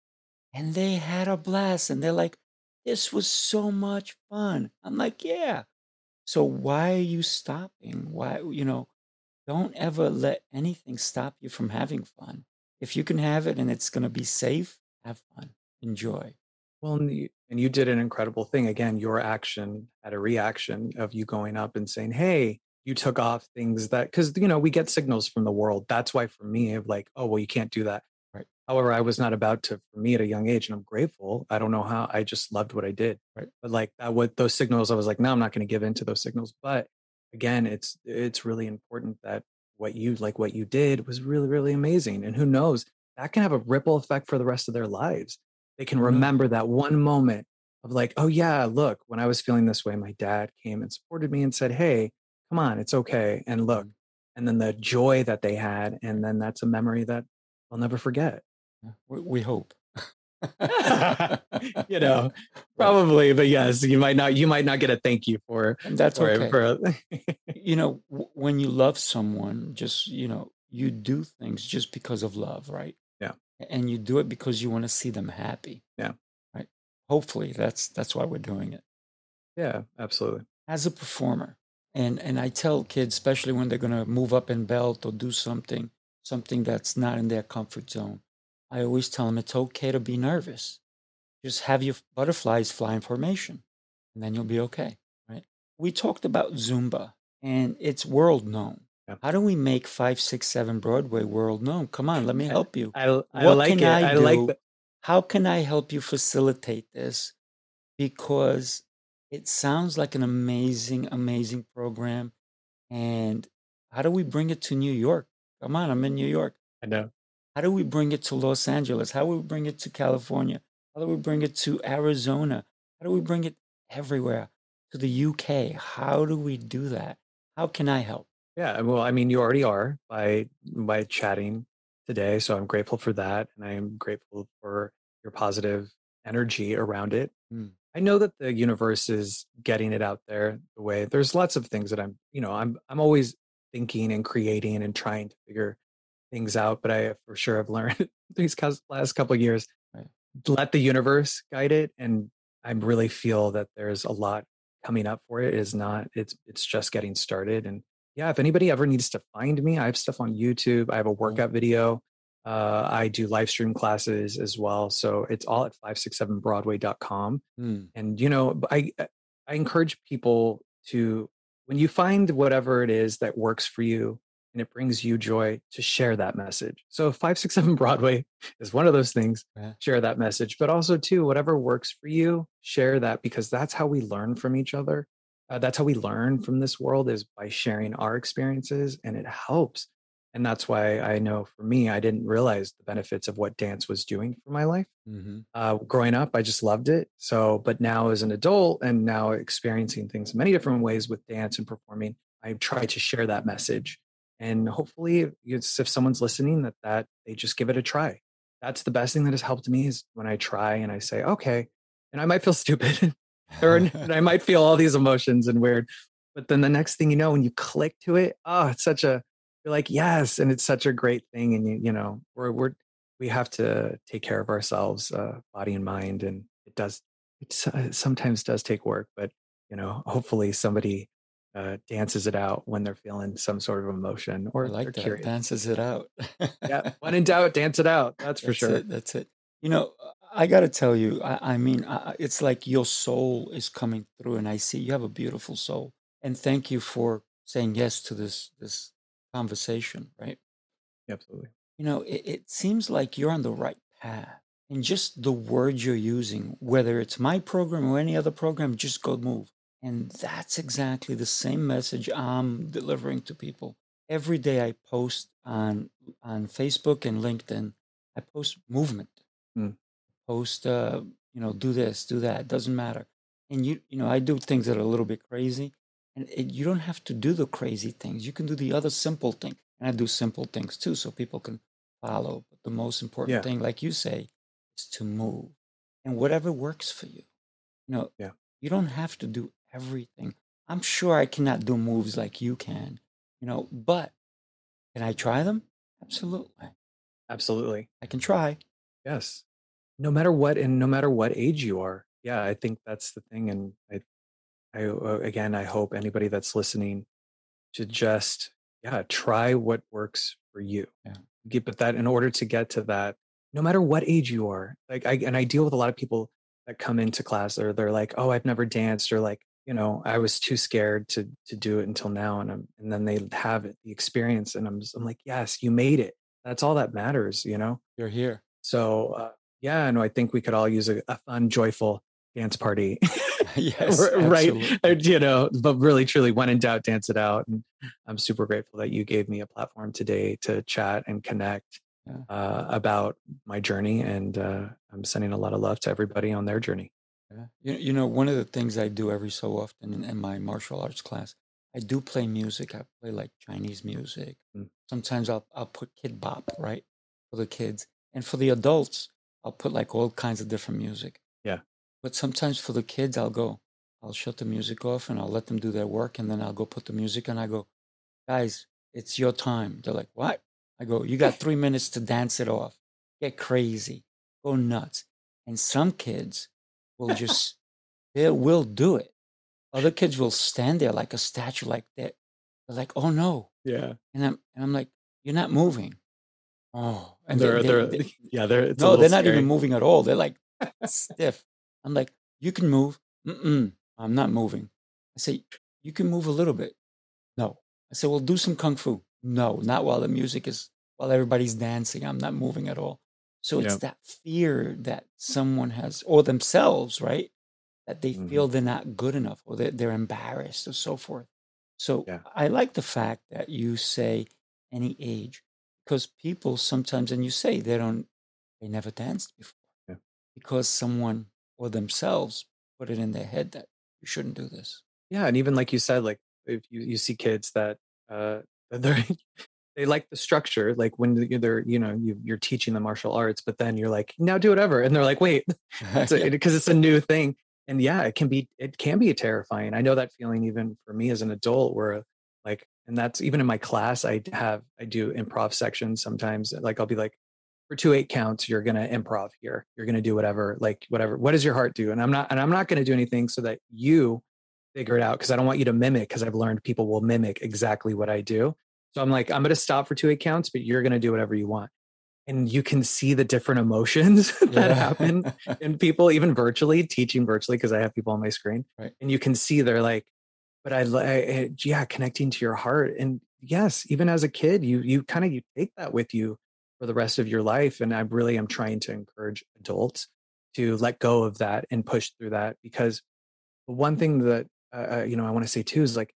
S2: and they had a blast and they're like, this was so much fun. I'm like, yeah. So why are you stopping? Why, you know, don't ever let anything stop you from having fun. If you can have it and it's going to be safe, have fun, enjoy.
S3: well and you, did an incredible thing again your action had a reaction of you going up and saying hey you took off things that because you know we get signals from the world that's why for me of like oh well you can't do that
S2: Right.
S3: however i was not about to for me at a young age and i'm grateful i don't know how i just loved what i did
S2: Right.
S3: but like that what those signals i was like no i'm not going to give in to those signals but again it's it's really important that what you like what you did was really really amazing and who knows that can have a ripple effect for the rest of their lives they can
S2: knows?
S3: remember that one moment of like oh yeah look when i was feeling this way my dad came and supported me and said hey come on it's okay and look mm-hmm. and then the joy that they had and then that's a memory that i'll never forget
S2: We, we hope.
S3: you know probably but yes you might not you might not get a thank you for
S2: And that's
S3: for,
S2: okay.
S3: for
S2: you know, w- when you love someone, just, you know, you do things just because of love, right?
S3: Yeah.
S2: And you do it because you want to see them happy.
S3: Yeah.
S2: Right. Hopefully that's that's why we're doing it.
S3: yeah absolutely
S2: As a performer. And and I tell kids, especially when they're gonna move up in belt or do something, something that's not in their comfort zone, I always tell them it's okay to be nervous. Just have your butterflies fly in formation, and then you'll be okay. Right? We talked about Zumba, and it's world known.
S3: Yeah.
S2: How do we make five, six, seven Broadway world known? Come on, let me help you.
S3: i, I
S2: What
S3: like
S2: can
S3: it
S2: I
S3: i, like
S2: do?
S3: that
S2: How can I help you facilitate this? Because it sounds like an amazing, amazing program. And how do we bring it to New York? Come on, I'm in New York.
S3: i know
S2: How do we bring it to Los Angeles? How do we bring it to California? How do we bring it to Arizona? How do we bring it everywhere? To the UK? How do we do that? How can I help?
S3: Yeah, well, I mean, you already are by by chatting today, so I'm grateful for that, and I am grateful for your positive energy around it.
S2: Mm.
S3: I know that the universe is getting it out there the way. There's lots of things that I'm, you know, I'm I'm always thinking and creating and trying to figure things out. But I for sure have learned these last couple years, right. let the universe guide it. And I really feel that there's a lot coming up for it. it is not, it's, it's just getting started. And yeah, if anybody ever needs to find me, I have stuff on YouTube. I have a mm-hmm. workout video. Uh, I do live stream classes as well. So it's all at 567broadway.com. Mm. And, you know, I, I encourage people to, when you find whatever it is that works for you and it brings you joy, to share that message. So 567 Broadway is one of those things. Yeah. Share that message, but also, too, whatever works for you, share that because that's how we learn from each other. Uh, that's how we learn from this world is by sharing our experiences and it helps and that's why i know for me i didn't realize the benefits of what dance was doing for my life. Mm-hmm. uh, growing up i just loved it. So but now as an adult and now experiencing things in many different ways with dance and performing i try to share that message. And hopefully if someone's listening that that they just give it a try. That's the best thing that has helped me is when i try and i say okay and i might feel stupid or and i might feel all these emotions and weird but then the next thing you know when you click to it oh it's such a you're like yes and it's such a great thing and you you know we're we're we have to take care of ourselves uh, body and mind and it does it uh, sometimes does take work but you know hopefully somebody uh, dances it out when they're feeling some sort of emotion or
S2: I like that. curious. dances it out.
S3: Yeah when in doubt dance it out that's, that's for sure.
S2: it, that's it. You know i gotta tell you i, I mean I, it's like your soul is coming through and i see you have a beautiful soul and thank you for saying yes to this this conversation, right?
S3: Absolutely.
S2: You know, it, it seems like you're on the right path. And just the words you're using, whether it's my program or any other program, just go move. And that's exactly the same message I'm delivering to people. Every day I post on on Facebook and LinkedIn, I post movement. Mm. Post uh, you know, do this, do that, doesn't matter. And you you know, I do things that are a little bit crazy, and it, you don't have to do the crazy things. You can do the other simple thing. And I do simple things too, so people can follow. But the most important yeah. thing, like you say, is to move. And whatever works for you. You know, yeah. you don't have to do everything. I'm sure I cannot do moves like you can, you know, but can I try them? Absolutely.
S3: Absolutely.
S2: I can try.
S3: Yes. No matter what, and no matter what age you are. Yeah, I think that's the thing. And I I uh, again, I hope anybody that's listening to just yeah try what works for you. Yeah. Get, but that in order to get to that, no matter what age you are, like I and I deal with a lot of people that come into class or they're like, oh, I've never danced, or like you know, I was too scared to to do it until now, and I'm, and then they have it, the experience, and I'm just, I'm like, yes, you made it. That's all that matters, you know.
S2: You're here.
S3: So uh, yeah, no, I think we could all use a, a fun, joyful dance party.
S2: yes,
S3: right. You know, but really, truly, when in doubt, dance it out. And I'm super grateful that you gave me a platform today to chat and connect yeah. uh, about my journey. And uh, I'm sending a lot of love to everybody on their journey.
S2: Yeah. You, you know, one of the things I do every so often in, in my martial arts class, I do play music. I play like Chinese music. Mm. Sometimes I'll I'll put Kidz Bop right for the kids, and for the adults, I'll put like all kinds of different music.
S3: Yeah.
S2: But sometimes for the kids, I'll go, I'll shut the music off and I'll let them do their work. And then I'll go put the music and I go, guys, it's your time. They're like, what? I go, you got three minutes to dance it off. Get crazy. Go nuts. And some kids will just, they will do it. Other kids will stand there like a statue, like that. They're like, oh no.
S3: Yeah.
S2: And I'm, and I'm like, you're not moving. Oh,
S3: and they're, they're, they're, they're yeah, they're,
S2: no, they're not even moving at all. They're like stiff. I'm like, you can move. Mm-mm, I'm not moving. I say, you can move a little bit. No. I say, well, do some kung fu. No, not while the music is, while everybody's dancing. I'm not moving at all. So it's that fear that someone has, or themselves, right? That they mm-hmm. feel they're not good enough or they're, they're embarrassed or so forth. So yeah. I like the fact that you say any age because people sometimes, and you say they don't, they never danced before yeah. because someone or themselves put it in their head that you shouldn't do this.
S3: Yeah, and even like you said, like if you, you see kids that uh they're they like the structure, like when they're you know you, you're teaching the martial arts, but then you're like now do whatever, and they're like wait, because yeah. it's a new thing, and yeah, it can be it can be terrifying. I know that feeling even for me as an adult, where like and that's even in my class. I have I do improv sections sometimes. Like I'll be like, for two eight counts, you're gonna improv here. You're gonna do whatever, like whatever. What does your heart do? And I'm not and I'm not gonna do anything so that you figure it out because I don't want you to mimic because I've learned people will mimic exactly what I do. So I'm like, I'm going to stop for two eight counts, but you're going to do whatever you want. And you can see the different emotions that yeah. happen in people, even virtually, teaching virtually, because I have people on my screen.
S2: Right.
S3: And you can see they're like, but I, I, yeah, connecting to your heart. And yes, even as a kid, you, you kind of, you take that with you for the rest of your life. And I really am trying to encourage adults to let go of that and push through that because the one thing that uh, uh, you know, I want to say too is like,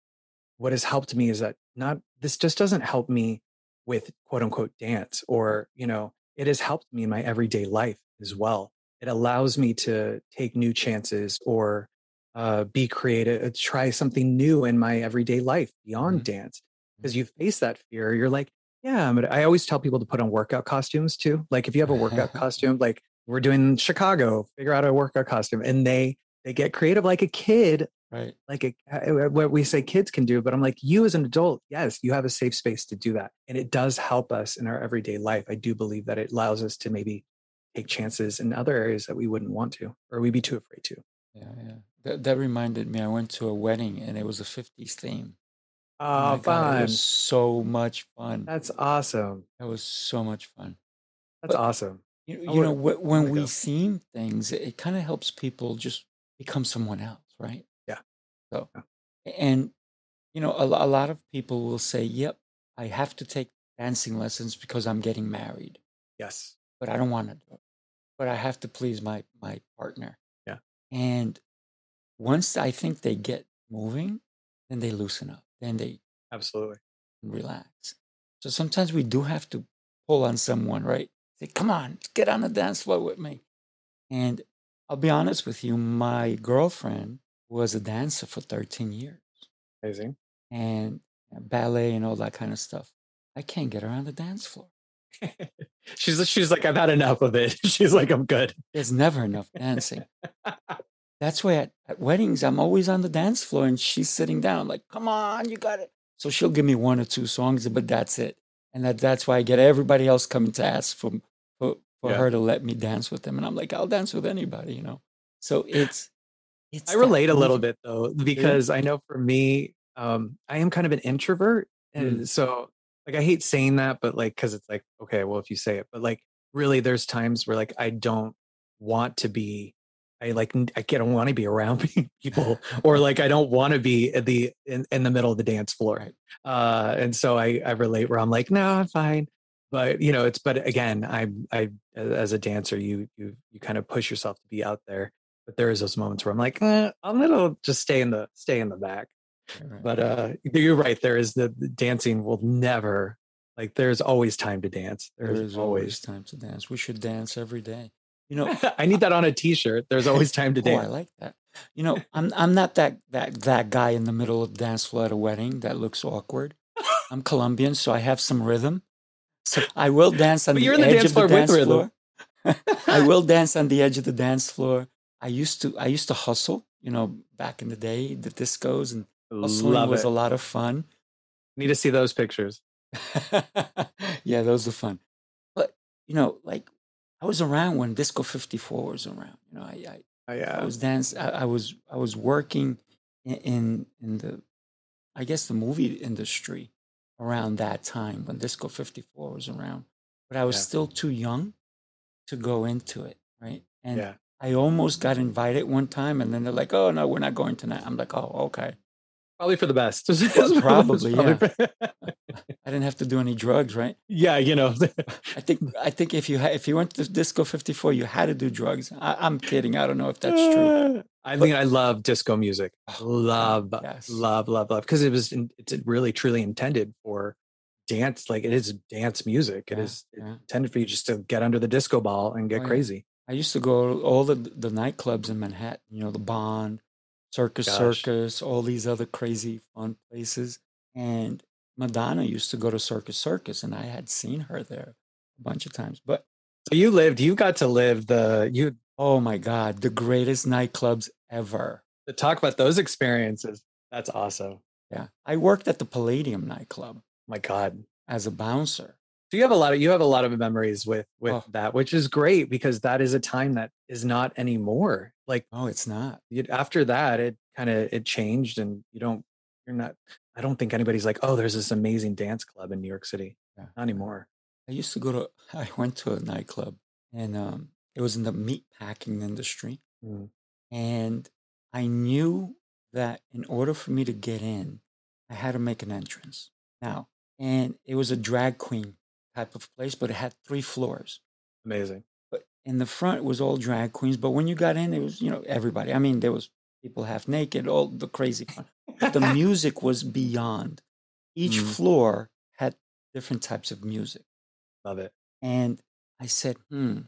S3: what has helped me is that not this just doesn't help me with quote unquote dance or you know it has helped me in my everyday life as well it allows me to take new chances or uh, be creative uh, try something new in my everyday life beyond mm-hmm. dance because you face that fear you're like yeah I'm i always tell people to put on workout costumes too. Like if you have a workout costume like we're doing chicago figure out a workout costume and they they get creative like a kid
S2: right.
S3: like a, uh, what we say kids can do but i'm like you as an adult yes you have a safe space to do that. And it does help us in our everyday life. I do believe that it allows us to maybe take chances in other areas that we wouldn't want to or we'd be too afraid to.
S2: Yeah yeah. That, that reminded me i went to a wedding and it was a 50s theme
S3: oh, oh fun
S2: it was so much fun
S3: that's awesome
S2: that was so much fun
S3: that's but, awesome
S2: you, oh, you know oh when we theme things it kind of helps people just become someone else right Yeah. so, and you know, a, a lot of people will say, "Yep, I have to take dancing lessons because I'm getting married."
S3: Yes,
S2: but I don't want to do it. But I have to please my my partner.
S3: Yeah,
S2: and once I think they get moving, then they loosen up. Then they
S3: absolutely
S2: relax. So sometimes we do have to pull on someone, right? Say, "Come on, get on the dance floor with me." And I'll be honest with you, my girlfriend was a dancer for 13 years.
S3: Amazing.
S2: And ballet and all that kind of stuff. I can't get her on the dance floor.
S3: she's she's like, I've had enough of it. she's like, I'm good.
S2: There's never enough dancing. That's why at, at, weddings I'm always on the dance floor and she's sitting down, like, come on, you got it. So she'll give me one or two songs, but that's it. And that, that's why I get everybody else coming to ask for for, for yeah. her to let me dance with them. And I'm like, I'll dance with anybody, you know. So it's
S3: it's I relate a little bit though, because I know for me, um, I am kind of an introvert. And mm. so like I hate saying that, but like because it's like, okay, well, if you say it, but like really there's times where like I don't want to be I like I don't want to be around people or like I don't want to be at the in, in the middle of the dance floor. Uh, and so I I relate where I'm like, no, I'm fine. But you know, it's but again, I I as a dancer, you you you kind of push yourself to be out there but there is those moments where I'm like, eh, I'm gonna just stay in the stay in the back. Right. But uh, you're right. There is the, the, dancing will never like. There's always time to dance.
S2: There's there is always, always time to dance. We should dance every day. You know,
S3: I need that on a T-shirt. There's always time to oh, dance.
S2: I like that. You know, I'm I'm not that that that guy in the middle of the dance floor at a wedding that looks awkward. I'm Colombian, so I have some rhythm. So I will dance on the, the edge of the dance floor. I will dance on the edge of the dance floor. I used to I used to hustle, you know, back in the day, the discos and hustling Love was it. a lot of fun.
S3: Need to see those pictures.
S2: yeah, those are fun. But you know, like I was around when Disco 54 was around. You know, I I,
S3: oh, yeah.
S2: I was dance. I, I, was I was working in, in in the I guess the movie industry around that time when Disco 54 was around. But I was yeah. still too young to go into it, right? And yeah. I almost got invited one time, and then they're like, "Oh no, we're not going tonight." I'm like, "Oh, okay."
S3: Probably for the best.
S2: probably, yeah. I didn't have to do any drugs, right?
S3: Yeah, you know.
S2: I think I think if you ha- if you went to Disco 54, you had to do drugs. I- am kidding. I don't know if that's true.
S3: I mean, I love disco music. Oh, love, yes. love, love, love, because it was it's really truly intended for dance. Like it is dance music. It yeah, is yeah. intended for you just to get under the disco ball and get oh, crazy.
S2: I used to go all the the nightclubs in Manhattan. You know, the Bond, Circus Gosh. Circus, all these other crazy fun places. And Madonna used to go to Circus Circus, and I had seen her there a bunch of times. But
S3: so you lived, you got to live the you.
S2: Oh my God, the greatest nightclubs ever.
S3: To talk about those experiences, that's awesome.
S2: Yeah. I worked at the Palladium nightclub.
S3: My God.
S2: As a bouncer.
S3: So you have a lot of you have a lot of memories with with oh. that, which is great because that is a time that is not anymore. Like
S2: oh, it's not.
S3: After that, it kind of it changed, and you don't you're not. I don't think anybody's like, oh, there's this amazing dance club in New York City. Yeah. Not anymore.
S2: I used to go to. I went to a nightclub, and um, it was in the meat packing industry, mm. and I knew that in order for me to get in, I had to make an entrance. Now, and it was a drag queen type of place, but it had three floors.
S3: Amazing.
S2: But in the front was all drag queens, but when you got in, it was you know everybody. I mean, there was people half naked, all the crazy fun. the music was beyond. Each mm. floor had different types of music.
S3: Love it.
S2: And I said, hmm.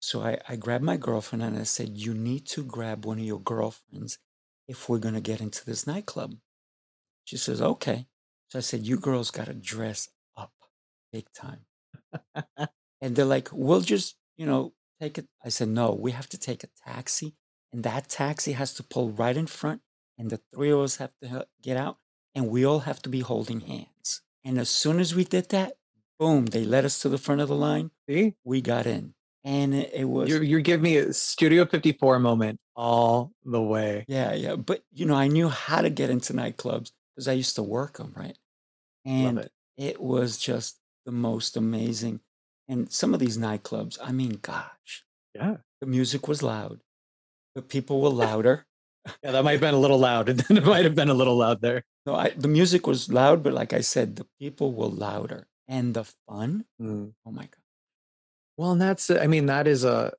S2: So I, I grabbed my girlfriend and I said, You need to grab one of your girlfriends if we're going to get into this nightclub. She says, Okay. So I said, You girls got to dress big time. and they're like, we'll just, you know, take it. I said, no, we have to take a taxi. And that taxi has to pull right in front. And the three of us have to get out. And we all have to be holding hands. And as soon as we did that, boom, they led us to the front of the line.
S3: See?
S2: We got in. And it, was.
S3: You're, you're giving me a Studio 54 moment all the way.
S2: Yeah, yeah. But, you know, I knew how to get into nightclubs because I used to work them, right? And it. it was just the most amazing. And some of these nightclubs, I mean, gosh,
S3: yeah,
S2: the music was loud, the people were louder.
S3: yeah, that might have been a little loud. it might have been a little loud there.
S2: No, I, the music was loud, but like I said, the people were louder, and the fun. Mm. Oh my god!
S3: Well, and that's I mean that is a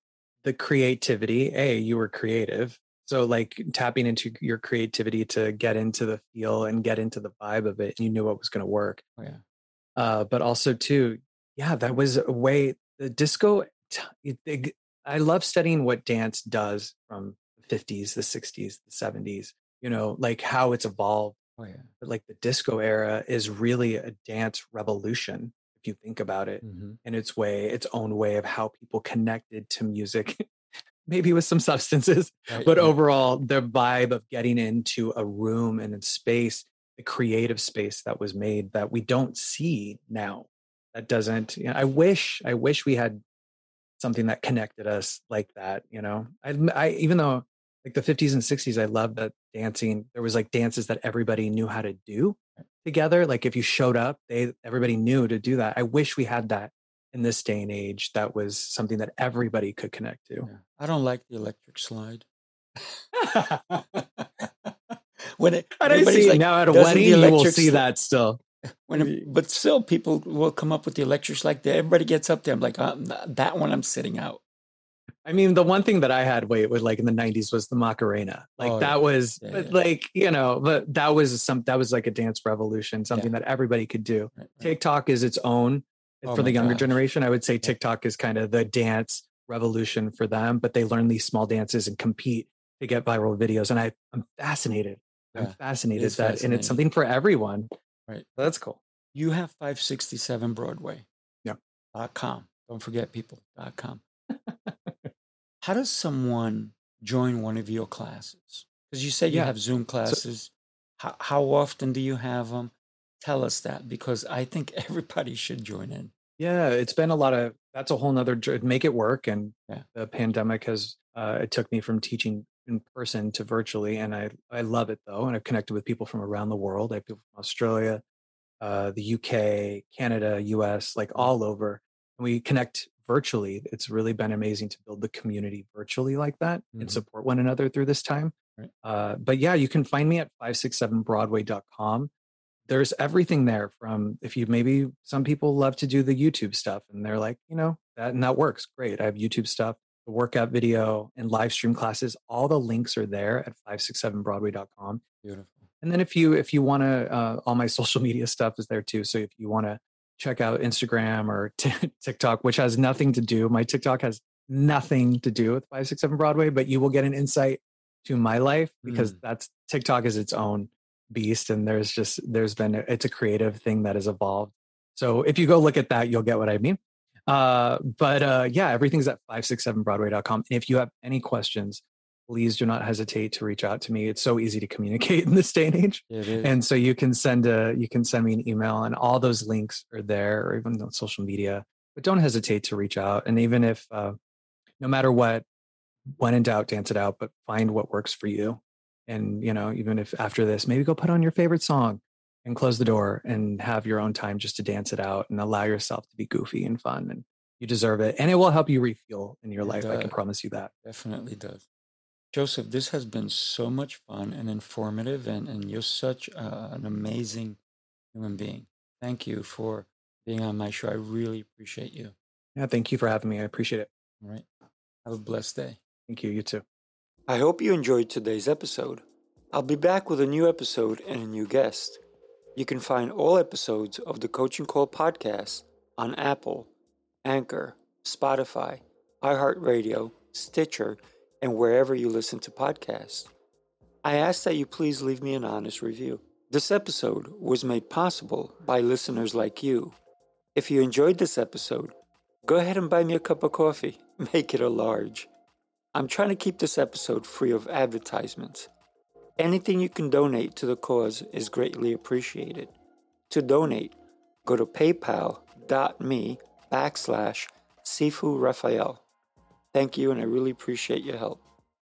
S3: the creativity. A, you were creative, so like tapping into your creativity to get into the feel and get into the vibe of it. You knew what was going to work.
S2: Oh yeah
S3: uh, but also too, yeah, that was a way the disco. It, I love studying what dance does from the 50s, the 60s, the 70s. You know, like how it's evolved.
S2: Oh yeah.
S3: But like the disco era is really a dance revolution if you think about it mm-hmm. in its way, its own way of how people connected to music. maybe with some substances, right, but overall, the vibe of getting into a room and a space the creative space that was made that we don't see now. That doesn't you know, i wish i wish we had something that connected us like that you know? I, I even though like the 50s and 60s i love that dancing there was like dances that everybody knew how to do together like if you showed up they everybody knew to do that. I wish we had that in this day and age that was something that everybody could connect to. Yeah.
S2: i don't like the electric slide when it,
S3: I see like, now at a wedding, you will see that still.
S2: When it, but still, people will come up with the electrics like that. Everybody gets up there. I'm like, oh, that one, I'm sitting out.
S3: I mean, the one thing that I had wait with like in the '90s was the Macarena. Like oh, that yeah. was yeah, yeah. like you know, but that was some that was like a dance revolution, something that everybody could do. Right, right. TikTok is its own oh for the younger gosh. generation. I would say TikTok is kind of the dance revolution for them, but they learn these small dances and compete to get viral videos. And I, I'm fascinated I'm fascinated that, and it's something for everyone.
S2: Right.
S3: That's cool.
S2: You have 567 Broadway.
S3: Yeah.
S2: Dot com. Don't forget people. Dot com. How does someone join one of your classes? Because you said you yeah. have Zoom classes. So, how, how often do you have them? Tell us that because I think everybody should join in.
S3: Yeah, it's been a lot of that's a whole nother make it work. And yeah. the pandemic has uh, it took me from teaching in person to virtually, and I I love it though, and I've connected with people from around the world. I have people from Australia, uh, the UK, Canada, US, like all over, and we connect virtually. It's really been amazing to build the community virtually like that mm-hmm. and support one another through this time. Right. Uh, but yeah, you can find me at 567broadway.com. There's everything there from if you maybe some people love to do the YouTube stuff and they're like, you know, that and that works great. I have YouTube stuff the workout video and live stream classes all the links are there at 567broadway.com
S2: beautiful.
S3: And then if you if you want to uh, all my social media stuff is there too. So if you want to check out instagram or t- tiktok which has nothing to do my tiktok has nothing to do with 567 broadway but you will get an insight to my life because mm. that's tiktok is its own beast and there's just there's been it's a creative thing that has evolved. So if you go look at that you'll get what i mean uh, but uh, yeah, everything's at 567broadway.com. And if you have any questions, please do not hesitate to reach out to me. It's so easy to communicate in this day and age. And so you can send a you can send me an email and all those links are there or even on social media. But don't hesitate to reach out. And even if uh, no matter what, when in doubt, dance it out, but find what works for you. And you know, even if after this, maybe go put on your favorite song and close the door and have your own time just to dance it out and allow yourself to be goofy and fun and you deserve it and it will help you refuel in your it life does. i can promise you that
S2: definitely does Joseph, this has been so much fun and informative, and, and you're such uh, an amazing human being. Thank you for being on my show. I really appreciate you.
S3: Yeah, thank you for having me. I appreciate it.
S2: All right. Have a blessed day.
S3: Thank you. You too.
S2: I hope you enjoyed today's episode. I'll be back with a new episode and a new guest. You can find all episodes of the Coaching Call podcast on Apple, Anchor, Spotify, iHeartRadio, Stitcher, and wherever you listen to podcasts. I ask that you please leave me an honest review. This episode was made possible by listeners like you. If you enjoyed this episode, go ahead and buy me a cup of coffee. Make it a large. I'm trying to keep this episode free of advertisements. Anything you can donate to the cause is greatly appreciated. To donate, go to paypal.me backslash Sifu Rafael. Thank you, and I really appreciate your help.